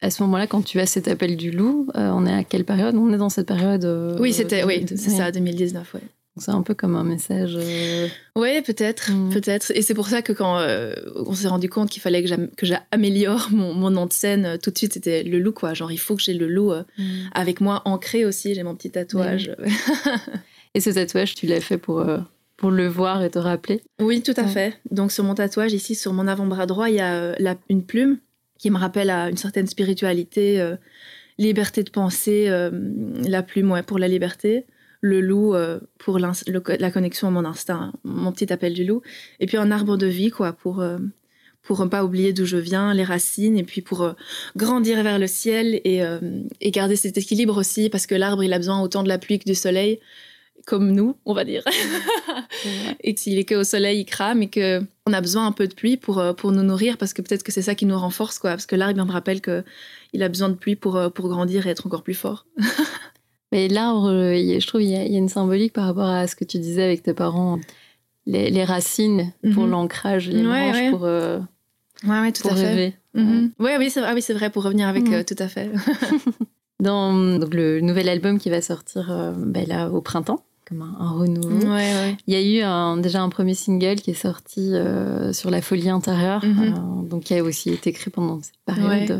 À ce moment-là, quand tu as cet appel du loup, euh, on est à quelle période? On est dans cette période. euh, oui, c'était, oui, c'est ça, 2019, ouais. C'est un peu comme un message. euh, Oui, peut-être, Mm. peut-être. Et c'est pour ça que quand euh, on s'est rendu compte qu'il fallait que j'am- que j'améliore mon, mon nom de scène, euh, tout de suite, c'était le loup, quoi. Genre, il faut que j'ai le loup euh, avec moi ancré aussi. J'ai mon petit tatouage. (laughs) Et ce tatouage, tu l'as fait pour, pour le voir et te rappeler? Oui, tout à Ouais. fait. Donc sur mon tatouage ici, sur mon avant-bras droit, il y a la- une plume qui me rappelle à une certaine spiritualité, liberté de penser, euh, la plume ouais, pour la liberté, le loup euh, pour le la connexion à mon instinct, mon petit appel du loup, et puis un arbre de vie quoi pour euh, pour ne pas oublier d'où je viens, les racines, et puis pour euh, grandir vers le ciel et, et garder cet équilibre aussi, parce que l'arbre il a besoin autant de la pluie que du soleil, comme nous, on va dire. (laughs) Et s'il est que au soleil, il crame et que on a besoin un peu de pluie pour, pour nous nourrir parce que peut-être que c'est ça qui nous renforce quoi parce que l'arbre il me rappelle que il a besoin de pluie pour, pour grandir et être encore plus fort. (laughs) Mais l'arbre, je trouve il y, a, il y a une symbolique par rapport à ce que tu disais avec tes parents. Les, les racines pour Mhm. l'ancrage, les Ouais, branches ouais. pour, euh, Ouais ouais tout pour à fait. rêver. Mhm. Ouais oui c'est ah oui c'est vrai pour revenir avec Mhm. euh, tout à fait. (laughs) (laughs) Dans donc, le nouvel album qui va sortir euh, ben là, au printemps, comme un, un renouveau, il y a eu un- déjà un premier single qui est sorti euh, sur la folie intérieure, Mhm. donc qui a aussi été écrit pendant cette période.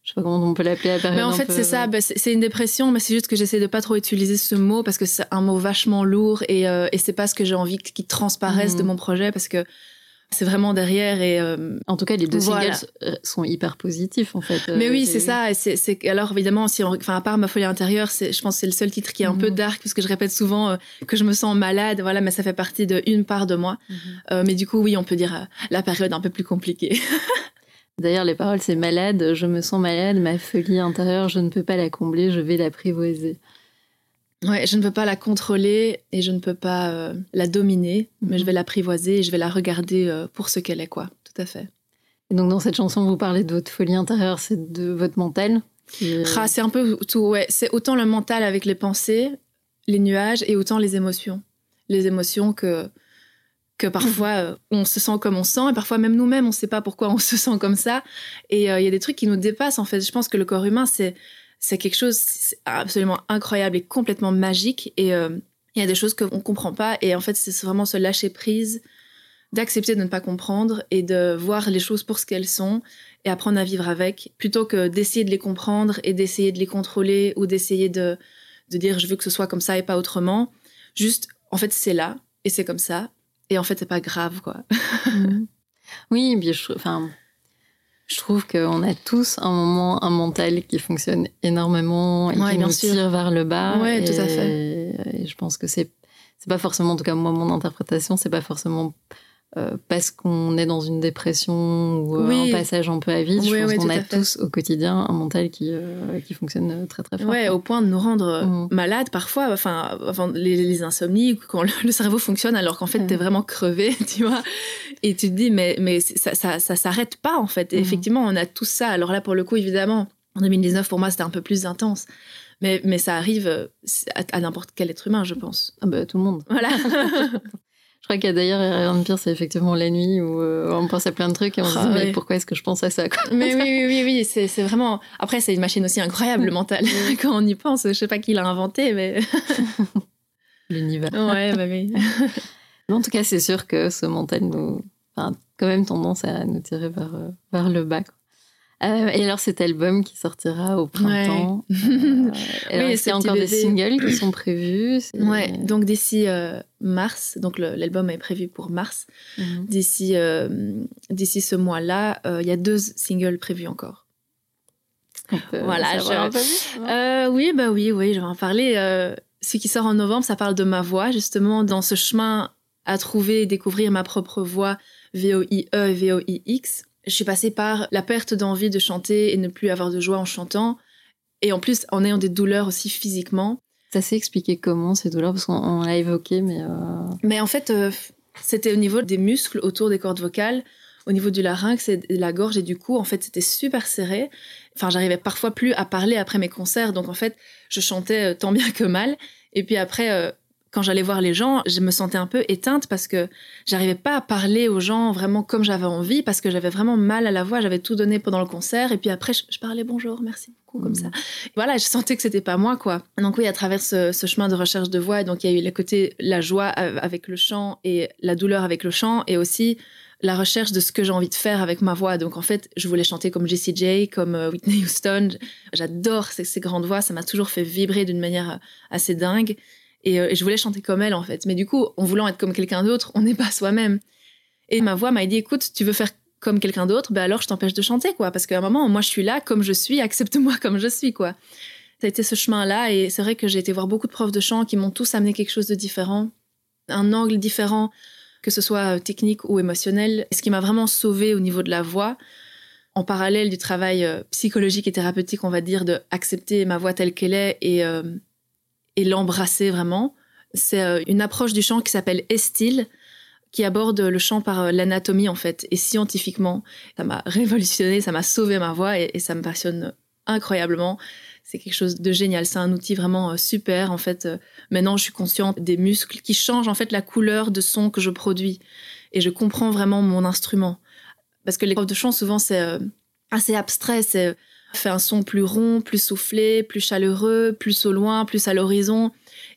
Euh, je sais pas comment on peut l'appeler la période. Mais en fait, peu- c'est ça, bah, c'est une dépression, mais c'est juste que j'essaie de pas trop utiliser ce mot parce que c'est un mot vachement lourd et, euh, et c'est pas ce que j'ai envie qu'il transparaisse de mon projet parce que c'est vraiment derrière et euh, En tout cas, les deux Voilà. singles euh, sont hyper positifs en fait. Mais Euh, oui, c'est ça. Et c'est, c'est- alors évidemment, si on, enfin, à part ma folie intérieure, c'est, je pense que c'est le seul titre qui est un peu dark parce que je répète souvent euh, que je me sens malade. Voilà, mais ça fait partie de une part de moi. Mhm. Euh, mais du coup, oui, on peut dire euh, la période un peu plus compliquée. (laughs) D'ailleurs, les paroles, c'est malade, je me sens malade, ma folie intérieure, je ne peux pas la combler, je vais l'apprivoiser. ouais, je ne peux pas la contrôler et je ne peux pas euh, la dominer, mais Mhm. je vais l'apprivoiser et je vais la regarder euh, pour ce qu'elle est, quoi. Tout à fait. Et donc, dans cette chanson, vous parlez de votre folie intérieure, c'est de votre mental. qui Ah, c'est un peu tout, ouais. C'est autant le mental avec les pensées, les nuages, et autant les émotions. Les émotions que, que parfois euh, on se sent comme on sent et parfois même nous-mêmes on ne sait pas pourquoi on (laughs) se sent comme ça. Et euh, il y a des trucs qui nous dépassent en fait. Je pense que le corps humain c'est c'est quelque chose absolument incroyable et complètement magique. Et euh, il y a des choses qu'on comprend pas. Et en fait c'est vraiment se lâcher prise d'accepter de ne pas comprendre et de voir les choses pour ce qu'elles sont et apprendre à vivre avec plutôt que d'essayer de les comprendre et d'essayer de les contrôler ou d'essayer de de dire je veux que ce soit comme ça et pas autrement. Juste en fait c'est là et c'est comme ça et en fait c'est pas grave quoi Mhm. (laughs) Oui, puis je, enfin, je trouve qu'on a tous un moment, un mental qui fonctionne énormément et Ouais, qui bien nous sûr. tire vers le bas. Et, tout à fait. et je pense que c'est c'est pas forcément, en tout cas moi, mon interprétation, c'est pas forcément euh, parce qu'on est dans une dépression ou euh, Oui. un passage un peu à vide. je Oui, pense oui, qu'on a tous au quotidien un mental qui, euh, qui fonctionne très très fort. Ouais, au point de nous rendre Mhm. malades parfois, enfin, enfin les, les insomnies, quand le, le cerveau fonctionne alors qu'en fait Ouais. t'es vraiment crevé, (laughs) tu vois. Et tu te dis, mais, mais ça, ça, ça s'arrête pas en fait. Et Mhm. effectivement, on a tout ça. Alors là, pour le coup, évidemment, en 2019, pour moi, c'était un peu plus intense. Mais, mais ça arrive à, à n'importe quel être humain, je pense. Ah bah, tout le monde. Voilà. (laughs) Je crois qu'il y a d'ailleurs rien de pire, c'est effectivement la nuit où euh, on pense à plein de trucs et on se Ah dit, mais pourquoi est-ce que je pense à ça quoi? Mais (laughs) oui, oui, oui, oui, c'est c'est vraiment. Après, c'est une machine aussi incroyable, le mental. (laughs) Quand on y pense, je sais pas qui l'a inventé, mais. (laughs) L'univers. ouais, bah oui. Mais en tout cas, c'est sûr que ce mental nous, enfin, quand même tendance à nous tirer vers, euh, vers le bas. quoi. Euh, et alors, cet album qui sortira au printemps. (laughs) euh, et alors, Oui, est-ce qu'il y a ce petit encore des singles qui sont prévus? C'est- (clears throat) Ouais, donc d'ici euh, mars, donc l'album est prévu pour mars. Mhm. D'ici euh, d'ici ce mois-là, euh, il y a deux singles prévus encore. Voilà, je- un peu plus, ouais. Euh, oui, bah oui, oui, je vais en parler. Euh, ce qui sort en novembre, ça parle de ma voix, justement, dans ce chemin à trouver et découvrir ma propre voix, V-O-I-E et V-O-I-X. Je suis passée par la perte d'envie de chanter et ne plus avoir de joie en chantant. Et en plus, en ayant des douleurs aussi physiquement. Ça s'est expliqué comment ces douleurs? Parce qu'on on l'a évoqué, mais. euh, Mais en fait, euh, c'était au niveau des muscles autour des cordes vocales, au niveau du larynx et de la gorge et du cou. En fait, c'était super serré. Enfin, j'arrivais parfois plus à parler après mes concerts. Donc, en fait, je chantais euh, tant bien que mal. Et puis après, euh, quand j'allais voir les gens, je me sentais un peu éteinte parce que j'arrivais pas à parler aux gens vraiment comme j'avais envie parce que j'avais vraiment mal à la voix. J'avais tout donné pendant le concert. Et puis après, je, je parlais bonjour, merci beaucoup, comme Mhm. ça. Voilà, je sentais que c'était pas moi, quoi. Donc oui, à travers ce, ce chemin de recherche de voix, donc il y a eu le côté la joie avec le chant et la douleur avec le chant, et aussi la recherche de ce que j'ai envie de faire avec ma voix. Donc en fait, je voulais chanter comme Jessie J, comme euh, Whitney Houston. J'adore ces, ces grandes voix, ça m'a toujours fait vibrer d'une manière euh, assez dingue. Et, euh, et je voulais chanter comme elle, en fait. Mais du coup, en voulant être comme quelqu'un d'autre, on n'est pas soi-même. Et ma voix m'a dit, écoute, tu veux faire comme quelqu'un d'autre, ben alors je t'empêche de chanter, quoi. Parce qu'à un moment, moi, je suis là comme je suis, accepte-moi comme je suis, quoi. Ça a été ce chemin-là, et c'est vrai que j'ai été voir beaucoup de profs de chant qui m'ont tous amené quelque chose de différent, un angle différent, que ce soit euh, technique ou émotionnel. Ce qui m'a vraiment sauvée au niveau de la voix, en parallèle du travail euh, psychologique et thérapeutique, on va dire, de accepter ma voix telle qu'elle est et, l'embrasser vraiment. C'est euh, une approche du chant qui s'appelle Estil, qui aborde le chant par euh, l'anatomie en fait et scientifiquement. Ça m'a révolutionné, ça m'a sauvé ma voix et, ça me passionne incroyablement. C'est quelque chose de génial. C'est un outil vraiment euh, super. En fait, maintenant, je suis consciente des muscles qui changent en fait la couleur de son que je produis et je comprends vraiment mon instrument. Parce que les profs de chant, souvent, c'est assez abstrait. C'est fait un son plus rond, plus soufflé, plus chaleureux, plus au loin, plus à l'horizon.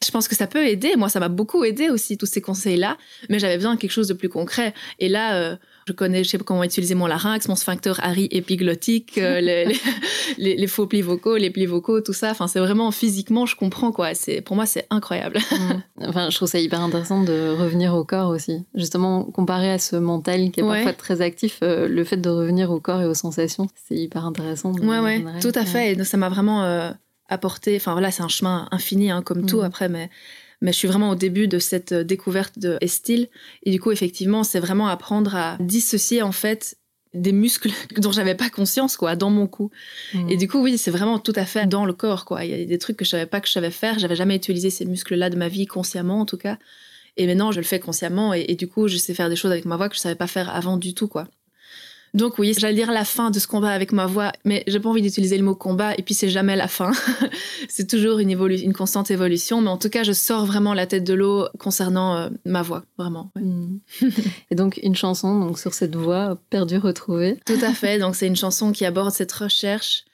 Je pense que ça peut aider. Moi, ça m'a beaucoup aidé aussi, tous ces conseils-là. Mais j'avais besoin de quelque chose de plus concret. Et là, euh, je connais, je sais pas comment utiliser mon larynx, mon sphincter Harry épiglottique, euh, les, (laughs) les, les- les faux plis vocaux, les plis vocaux, tout ça. Enfin, c'est vraiment physiquement, je comprends quoi. C'est pour moi, c'est incroyable. Mm. Enfin, je trouve ça hyper intéressant de revenir au corps aussi. Justement, comparé à ce mental qui est Ouais. parfois très actif, euh, le fait de revenir au corps et aux sensations, c'est hyper intéressant. de- Ouais, ouais, tout à fait. Et ça m'a vraiment euh, apporté. Enfin, voilà, c'est un chemin infini, hein, comme tout Mhm. après, mais. Mais je suis vraiment au début de cette euh, découverte de Estil. Et du coup, effectivement, c'est vraiment apprendre à dissocier, en fait, des muscles (laughs) dont j'avais pas conscience, quoi, dans mon cou. Mm. Et du coup, oui, c'est vraiment tout à fait dans le corps, quoi. Il y a des trucs que je savais pas que je savais faire. J'avais jamais utilisé ces muscles-là de ma vie consciemment, en tout cas. Et maintenant, je le fais consciemment. Et, et du coup, je sais faire des choses avec ma voix que je savais pas faire avant du tout, quoi. Donc oui, j'allais dire la fin de ce combat avec ma voix, mais j'ai pas envie d'utiliser le mot combat, et puis c'est jamais la fin. (laughs) c'est toujours une, une constante évolution, mais en tout cas, je sors vraiment la tête de l'eau concernant euh, ma voix, vraiment. ouais. Mm. (laughs) Et donc une chanson donc sur cette voix perdue retrouvée. Tout à fait, donc c'est une chanson qui aborde cette recherche,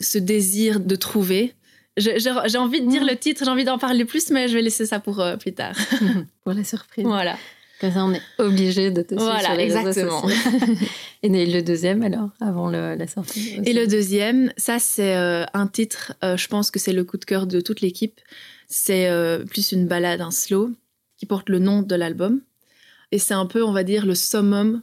ce désir de trouver. J'ai envie de dire le titre, j'ai envie d'en parler plus, mais je vais laisser ça pour euh, plus tard. (laughs) pour la surprise. voilà. Comme ça, on est obligé de te suivre Voilà, sur les réseaux exactement. (laughs) Et le deuxième alors, avant le- la sortie. aussi. Et le deuxième, ça c'est euh, un titre, euh, je pense que c'est le coup de cœur de toute l'équipe. C'est euh, plus une balade, un slow, qui porte le nom de l'album. Et c'est un peu, on va dire, le summum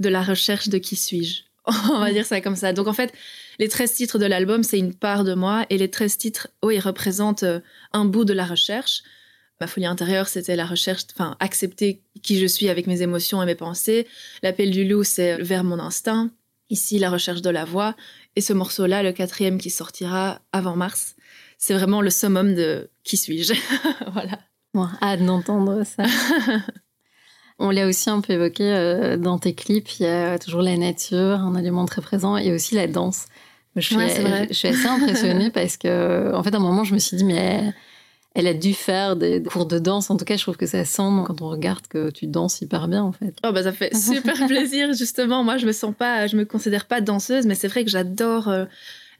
de la recherche de qui suis-je. (laughs) on va dire ça comme ça. Donc en fait, les 13 titres de l'album, c'est une part de moi. Et les 13 titres, oui, ils représentent un bout de la recherche. Ma folie intérieure, c'était la recherche, enfin, accepter qui je suis avec mes émotions et mes pensées. L'appel du loup, c'est vers mon instinct. Ici, la recherche de la voix. Et ce morceau-là, le quatrième qui sortira avant mars, c'est vraiment le summum de qui suis-je. (laughs) voilà. Bon, hâte d'entendre ça. (laughs) On l'a aussi un peu évoqué euh, dans tes clips, il y a toujours la nature, un élément très présent, et aussi la danse. Je suis, Ouais, c'est vrai. je suis assez impressionnée (laughs) parce que, en fait, à un moment, je me suis dit, mais elle, a dû faire des cours de danse. En tout cas, je trouve que ça sent quand on regarde que tu danses hyper bien, en fait. Oh bah ça fait super (laughs) plaisir justement. Moi je me sens pas, je me considère pas danseuse, mais c'est vrai que j'adore euh,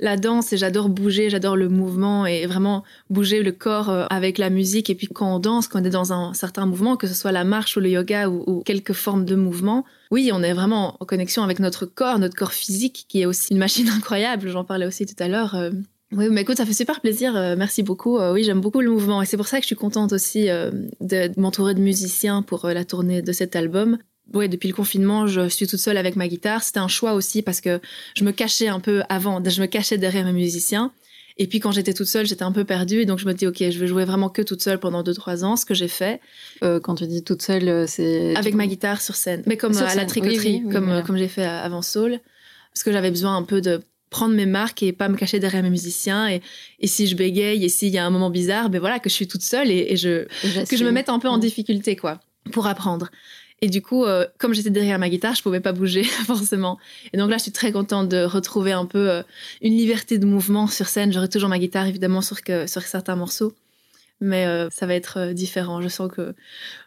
la danse et j'adore bouger, j'adore le mouvement et vraiment bouger le corps euh, avec la musique. Et puis quand on danse, quand on est dans un certain mouvement, que ce soit la marche ou le yoga ou, ou quelques formes de mouvement, oui, on est vraiment en connexion avec notre corps, notre corps physique qui est aussi une machine (laughs) incroyable. J'en parlais aussi tout à l'heure. euh. Oui, mais écoute, ça fait super plaisir. euh, merci beaucoup. Euh, oui, j'aime beaucoup le mouvement et c'est pour ça que je suis contente aussi euh, de, de m'entourer de musiciens pour euh, la tournée de cet album. Ouais, depuis le confinement, je suis toute seule avec ma guitare. C'était un choix aussi parce que je me cachais un peu avant, je me cachais derrière mes musiciens. Et puis quand j'étais toute seule, j'étais un peu perdue et donc je me dis ok, je vais jouer vraiment que toute seule pendant 2-3 ans, ce que j'ai fait Euh, quand tu dis toute seule, euh, c'est. avec ma guitare sur scène, mais comme à la tricoterie, oui, oui, oui, comme voilà. comme j'ai fait avant Soul, parce que j'avais besoin un peu de prendre mes marques et pas me cacher derrière mes musiciens et, et si je bégaye et s'il y a un moment bizarre, ben voilà que je suis toute seule et, et je que je me mette un peu en difficulté, quoi, pour apprendre. Et du coup, euh, comme j'étais derrière ma guitare, je pouvais pas bouger, (laughs) forcément. Et donc là, je suis très contente de retrouver un peu euh, une liberté de mouvement sur scène. J'aurai toujours ma guitare, évidemment, sur, que, sur certains morceaux. Mais euh, ça va être différent. Je sens que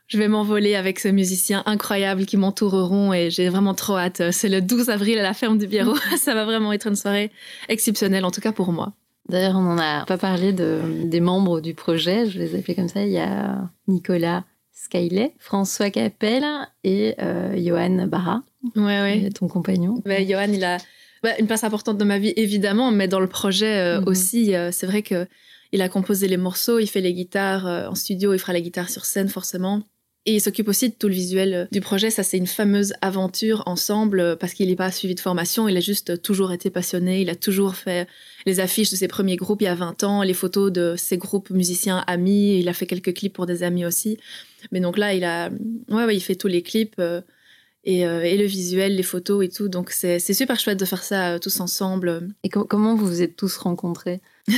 je vais m'envoler avec ce musicien incroyable qui m'entoureront et j'ai vraiment trop hâte. C'est le 12 avril à la ferme du Biérot. (laughs) ça va vraiment être une soirée exceptionnelle, en tout cas pour moi. D'ailleurs, on n'en a pas parlé de, des membres du projet, je les appelle comme ça. Il y a Nicolas Skyley, François Capel et euh, Johan Barra, Ouais, ouais. ton compagnon. Johan, il a bah, une place importante dans ma vie, évidemment, mais dans le projet euh, Mhm. aussi. euh, c'est vrai que il a composé les morceaux, il fait les guitares euh, en studio, il fera la guitare sur scène, forcément. Et il s'occupe aussi de tout le visuel euh, du projet. Ça, c'est une fameuse aventure ensemble euh, parce qu'il n'est pas suivi de formation. Il a juste euh, toujours été passionné. Il a toujours fait les affiches de ses premiers groupes il y a 20 ans, les photos de ses groupes musiciens amis. Il a fait quelques clips pour des amis aussi. Mais donc là, il a, ouais, ouais, il fait tous les clips. euh, et, euh, et le visuel, les photos et tout. Donc c'est c'est super chouette de faire ça euh, tous ensemble. Et co- comment vous vous êtes tous rencontrés? (laughs)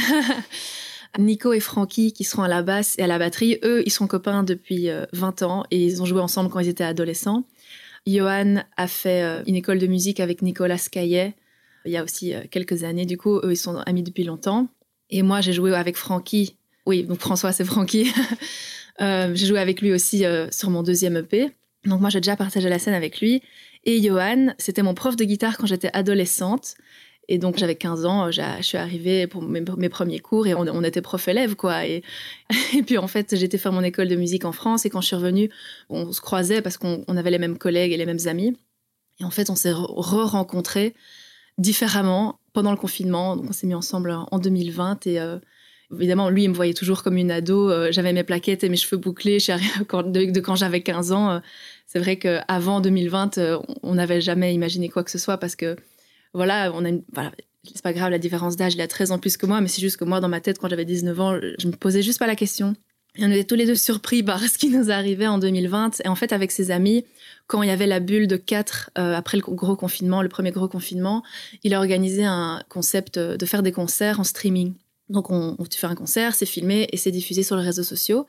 Nico et Francky qui seront à la basse et à la batterie, eux, ils sont copains depuis euh, 20 ans et ils ont joué ensemble quand ils étaient adolescents. Johan a fait euh, une école de musique avec Nicolas Caillet il y a aussi euh, quelques années. Du coup, eux, ils sont amis depuis longtemps. Et moi, j'ai joué avec Francky. Oui, donc François, c'est Francky. (laughs) Euh, j'ai joué avec lui aussi euh, sur mon deuxième EP. Donc moi, j'ai déjà partagé la scène avec lui. Et Johan, c'était mon prof de guitare quand j'étais adolescente. Et donc, j'avais 15 ans, j'ai- je suis arrivée pour mes, premiers cours et on, était prof-élève, quoi. (laughs) Et, puis, en fait, j'étais faire mon école de musique en France et quand je suis revenue, on se croisait parce qu'on on avait les mêmes collègues et les mêmes amis. Et en fait, on s'est re- re-rencontrés différemment pendant le confinement. Donc, on s'est mis ensemble en 2020 et euh, évidemment, lui, il me voyait toujours comme une ado. Euh, j'avais mes plaquettes et mes cheveux bouclés. (laughs) De, quand j'avais 15 ans. Euh, c'est vrai qu'avant 2020, euh, on n'avait jamais imaginé quoi que ce soit parce que, voilà, on a voilà, c'est pas grave, la différence d'âge, il a 13 ans plus que moi, mais c'est juste que moi, dans ma tête, quand j'avais 19 ans, je me posais juste pas la question. Et on était tous les deux surpris par ce qui nous arrivait en 2020. Et en fait, avec ses amis, quand il y avait la bulle de 4 euh, après le gros confinement, le premier gros confinement, il a organisé un concept de faire des concerts en streaming. Donc, on, on- tu un concert, c'est filmé et c'est diffusé sur les réseaux sociaux.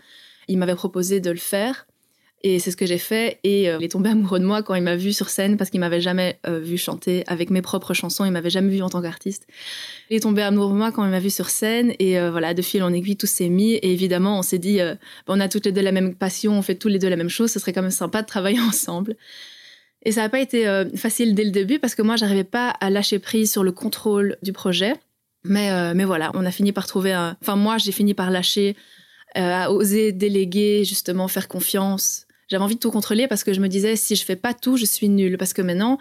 Il m'avait proposé de le faire Et c'est ce que j'ai fait. Et euh, il est tombé (laughs) amoureux de moi quand il m'a vu sur scène parce qu'il m'avait jamais euh, vu chanter avec mes propres chansons. Il m'avait jamais vu en tant qu'artiste. Il est tombé amoureux de moi quand il m'a vu sur scène. Et euh, voilà, de fil en aiguille, tout s'est mis. Et évidemment, on s'est dit, on a toutes les deux la même passion, on fait tous les deux la même chose. Ce serait quand même sympa de travailler (laughs) ensemble. Et ça n'a pas été facile dès le début parce que moi, j'arrivais pas à lâcher prise sur le contrôle du projet. Mais, mais voilà, on a fini par trouver un. Enfin, moi, j'ai fini par lâcher, à oser déléguer, justement, faire confiance j'avais envie de tout contrôler parce que je me disais, si je fais pas tout, je suis nulle. Parce que maintenant,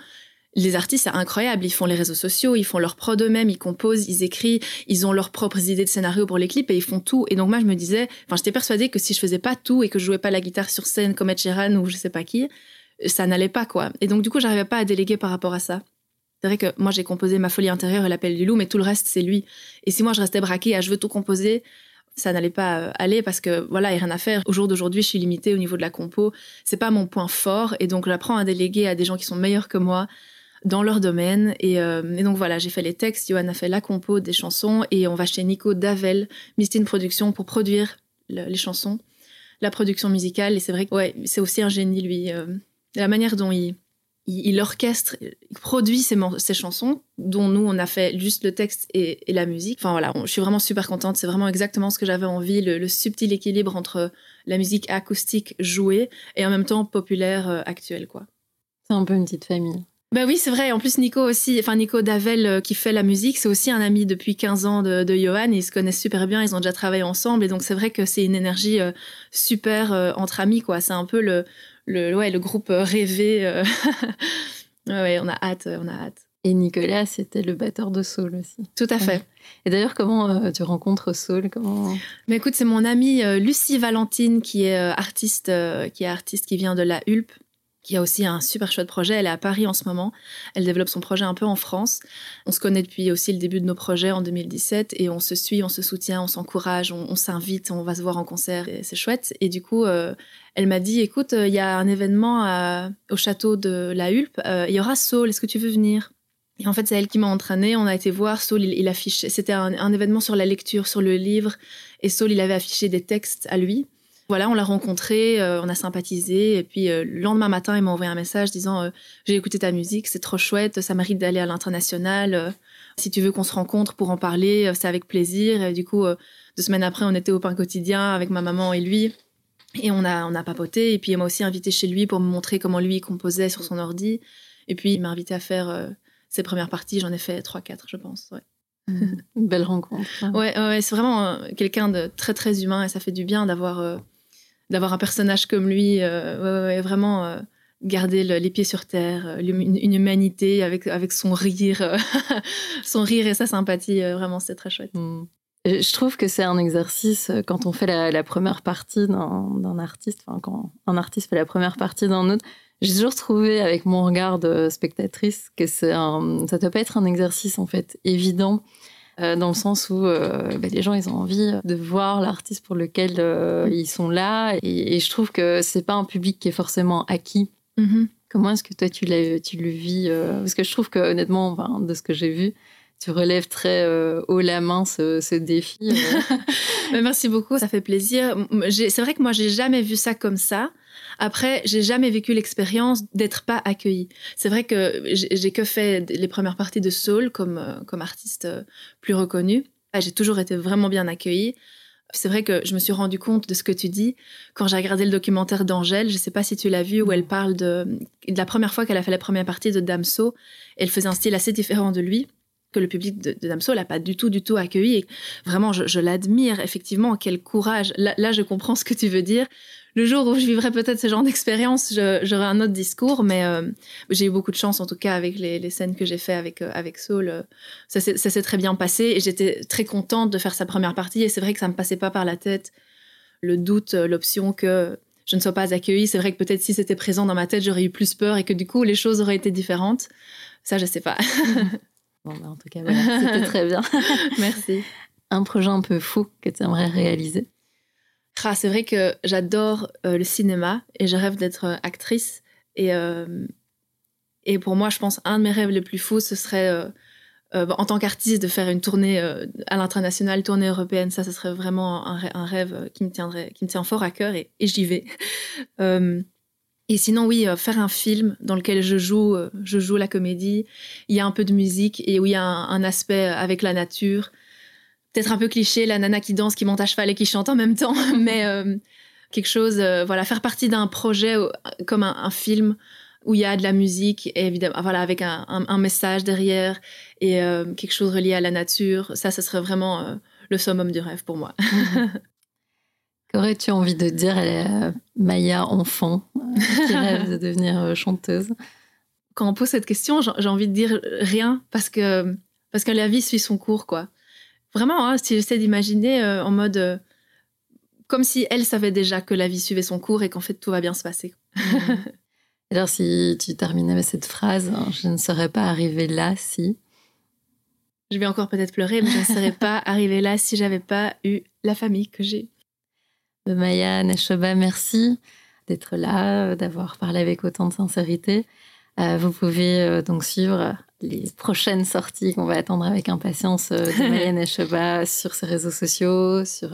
les artistes, c'est incroyable. Ils font les réseaux sociaux, ils font leur prod eux-mêmes, ils composent, ils écrivent, ils ont leurs propres idées de scénario pour les clips et ils font tout. Et donc, moi, je me disais, enfin, j'étais persuadée que si je faisais pas tout et que je jouais pas la guitare sur scène comme Ed Sheeran ou je sais pas qui, ça n'allait pas, quoi. Et donc, du coup, j'arrivais pas à déléguer par rapport à ça. C'est vrai que moi, j'ai composé Ma folie intérieure et L'appel du loup, mais tout le reste, c'est lui. Et si moi, je restais braquée à je veux tout composer, ça n'allait pas euh, aller parce que voilà, il n'y a rien à faire. Au jour d'aujourd'hui, je suis limitée au niveau de la compo. C'est pas mon point fort et donc j'apprends à déléguer à des gens qui sont meilleurs que moi dans leur domaine. Et, euh, donc voilà, j'ai fait les textes, Johan a fait la compo des chansons et on va chez Nico Davel, Mistine Production, pour produire les chansons, la production musicale. Et c'est vrai que ouais, c'est aussi un génie, lui. Euh, la manière dont il, il, orchestre, il produit ses, chansons, dont nous, on a fait juste le texte et, la musique. Enfin voilà, je suis vraiment super contente. C'est vraiment exactement ce que j'avais envie, le, subtil équilibre entre la musique acoustique jouée et en même temps populaire euh, actuelle, quoi. C'est un peu une petite famille. Bah oui, c'est vrai. En plus, Nico aussi, enfin Nico Davel euh, qui fait la musique, c'est aussi un ami depuis 15 ans de, Johan. ils se connaissent super bien, ils ont déjà travaillé ensemble. Et donc, c'est vrai que c'est une énergie euh, super entre amis, quoi. C'est un peu le, le, ouais, le groupe euh, rêvé. Euh. (laughs) ouais, on a hâte, on a hâte. Et Nicolas, c'était le batteur de Soul aussi. Tout à fait. Et d'ailleurs, comment euh, tu rencontres Soul comment... Mais écoute, c'est mon amie Lucie Valentine qui est artiste, qui est artiste qui vient de la Hulpe qui a aussi un super chouette projet. Elle est à Paris en ce moment. Elle développe son projet un peu en France. On se connaît depuis aussi le début de nos projets en 2017 et on se suit, on se soutient, on s'encourage, on, s'invite, on va se voir en concert et c'est chouette. Et du coup, euh, elle m'a dit, écoute, il y a un événement au château de la Hulpe. Euh, il y aura Saul, est-ce que tu veux venir? Et en fait, c'est elle qui m'a entraînée. On a été voir Saul, il, affichait. C'était un, événement sur la lecture, sur le livre. Et Saul, il avait affiché des textes à lui. Voilà, on l'a rencontré, euh, on a sympathisé, et puis euh, le lendemain matin, il m'a envoyé un message disant euh, J'ai écouté ta musique, c'est trop chouette, ça mérite d'aller à l'international. si tu veux qu'on se rencontre pour en parler, c'est avec plaisir. Et du coup, deux semaines après, on était au pain quotidien avec ma maman et lui. Et on a, on a papoté. Et puis, il m'a aussi invité chez lui pour me montrer comment lui composait sur son ordi. Et puis, il m'a invité à faire ses premières parties. J'en ai fait trois, quatre, je pense. Une belle rencontre. Hein. Ouais, ouais, c'est vraiment quelqu'un de très, très humain. Et ça fait du bien d'avoir d'avoir un personnage comme lui, euh, vraiment euh, garder les pieds sur terre, euh, une, humanité avec, avec son rire, (laughs) son rire et sa sympathie, vraiment, c'est très chouette. Hmm. Je trouve que c'est un exercice quand on fait la, première partie d'un artiste, enfin quand un artiste fait la première partie d'un autre, j'ai toujours trouvé avec mon regard de spectatrice que un, ça doit pas être un exercice en fait évident euh, dans le sens où euh, bah, les gens ils ont envie de voir l'artiste pour lequel euh, ils sont là et, je trouve que c'est pas un public qui est forcément acquis. Mm-hmm. Comment est-ce que toi tu, tu le vis Parce que je trouve que honnêtement, enfin, de ce que j'ai vu, tu relèves très haut la main ce, ce défi. (laughs) Merci beaucoup, ça fait plaisir. C'est vrai que moi j'ai jamais vu ça comme ça. Après, j'ai jamais vécu l'expérience d'être pas accueillie. C'est vrai que j'ai que fait les premières parties de Soul comme, euh, comme artiste euh, plus reconnu. Ah, j'ai toujours été vraiment bien accueillie. C'est vrai que je me suis rendu compte de ce que tu dis quand j'ai regardé le documentaire d'Angèle. Je ne sais pas si tu l'as vu où elle parle de, de la première fois qu'elle a fait la première partie de Damso. Elle faisait un style assez différent de lui que le public de, Damso l'a pas du tout, du tout accueilli. Vraiment, je, l'admire effectivement. Quel courage. là, je comprends ce que tu veux dire le jour où je vivrai peut-être ce genre d'expérience, j'aurai un autre discours. Mais euh, j'ai eu beaucoup de chance, en tout cas, avec les, scènes que j'ai fait avec, euh, avec Saul. Euh, ça s'est très bien passé et j'étais très contente de faire sa première partie. Et c'est vrai que ça me passait pas par la tête le doute, l'option que je ne sois pas accueillie. C'est vrai que peut-être si c'était présent dans ma tête, j'aurais eu plus peur et que du coup, les choses auraient été différentes. Ça, je sais pas. (laughs) bon, bah, en tout cas, voilà, c'était très bien. (laughs) Merci. Un projet un peu fou que tu aimerais réaliser ah, c'est vrai que j'adore euh, le cinéma et je rêve d'être euh, actrice. Et, euh, et pour moi, je pense un de mes rêves les plus fous, ce serait euh, en tant qu'artiste, de faire une tournée à l'international, tournée européenne, ça, ce serait vraiment un, rê- un rêve qui me tiendrait, qui me tient fort à cœur et, et j'y vais. (laughs) Euh, et sinon, oui, euh, faire un film dans lequel je joue, euh, je joue la comédie. Il y a un peu de musique et où il y a un, un aspect avec la nature. Peut-être un peu cliché, la nana qui danse, qui monte à cheval et qui chante en même temps, (laughs) mais euh, quelque chose, euh, voilà, faire partie d'un projet euh, comme un, un film où il y a de la musique et évidemment, voilà, avec un, un- message derrière et euh, quelque chose relié à la nature. Ça, ce serait vraiment euh, le summum du rêve pour moi. (laughs) Qu'aurais-tu envie de dire à la Maya enfant euh, qui rêve de devenir euh, chanteuse? Quand on pose cette question, j'ai envie de dire rien parce que, parce que la vie suit son cours, quoi. Vraiment, hein, si j'essaie d'imaginer euh, en mode euh, comme si elle savait déjà que la vie suivait son cours et qu'en fait tout va bien se passer. (laughs) Alors, si tu terminais avec cette phrase, hein, je ne serais pas arrivée là si. Je vais encore peut-être pleurer, mais je ne serais pas (laughs) arrivée là si j'avais pas eu la famille que j'ai. Maya Neshoba, merci d'être là, euh, d'avoir parlé avec autant de sincérité. Euh, vous pouvez euh, donc suivre les prochaines sorties qu'on va attendre avec impatience de Maya (laughs) Neshoba sur ses réseaux sociaux, sur...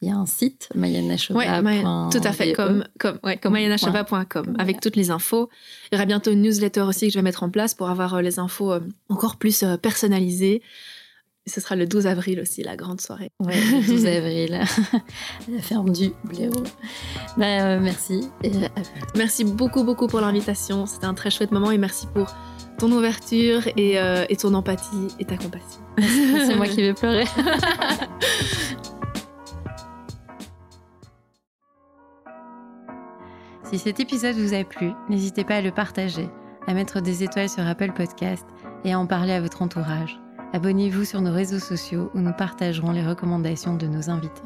il y a un site, mayanneshoba.be. Ouais, Maya- tout à fait, comme, comme, ouais, comme mayanachaba.com, avec toutes les infos. Il y aura bientôt une newsletter aussi que je vais mettre en place pour avoir les infos encore plus personnalisées. Et ce sera le 12 avril aussi, la grande soirée. Ouais, le (laughs) 12 avril, à (laughs) la ferme du Blaireau. Ben, euh, merci. Et à Merci beaucoup, beaucoup pour l'invitation. C'était un très chouette moment et merci pour ton ouverture et, euh, et ton empathie et ta compassion. (laughs) C'est moi qui vais pleurer. Si cet épisode vous a plu, n'hésitez pas à le partager, à mettre des étoiles sur Apple Podcast et à en parler à votre entourage. Abonnez-vous sur nos réseaux sociaux où nous partagerons les recommandations de nos invités.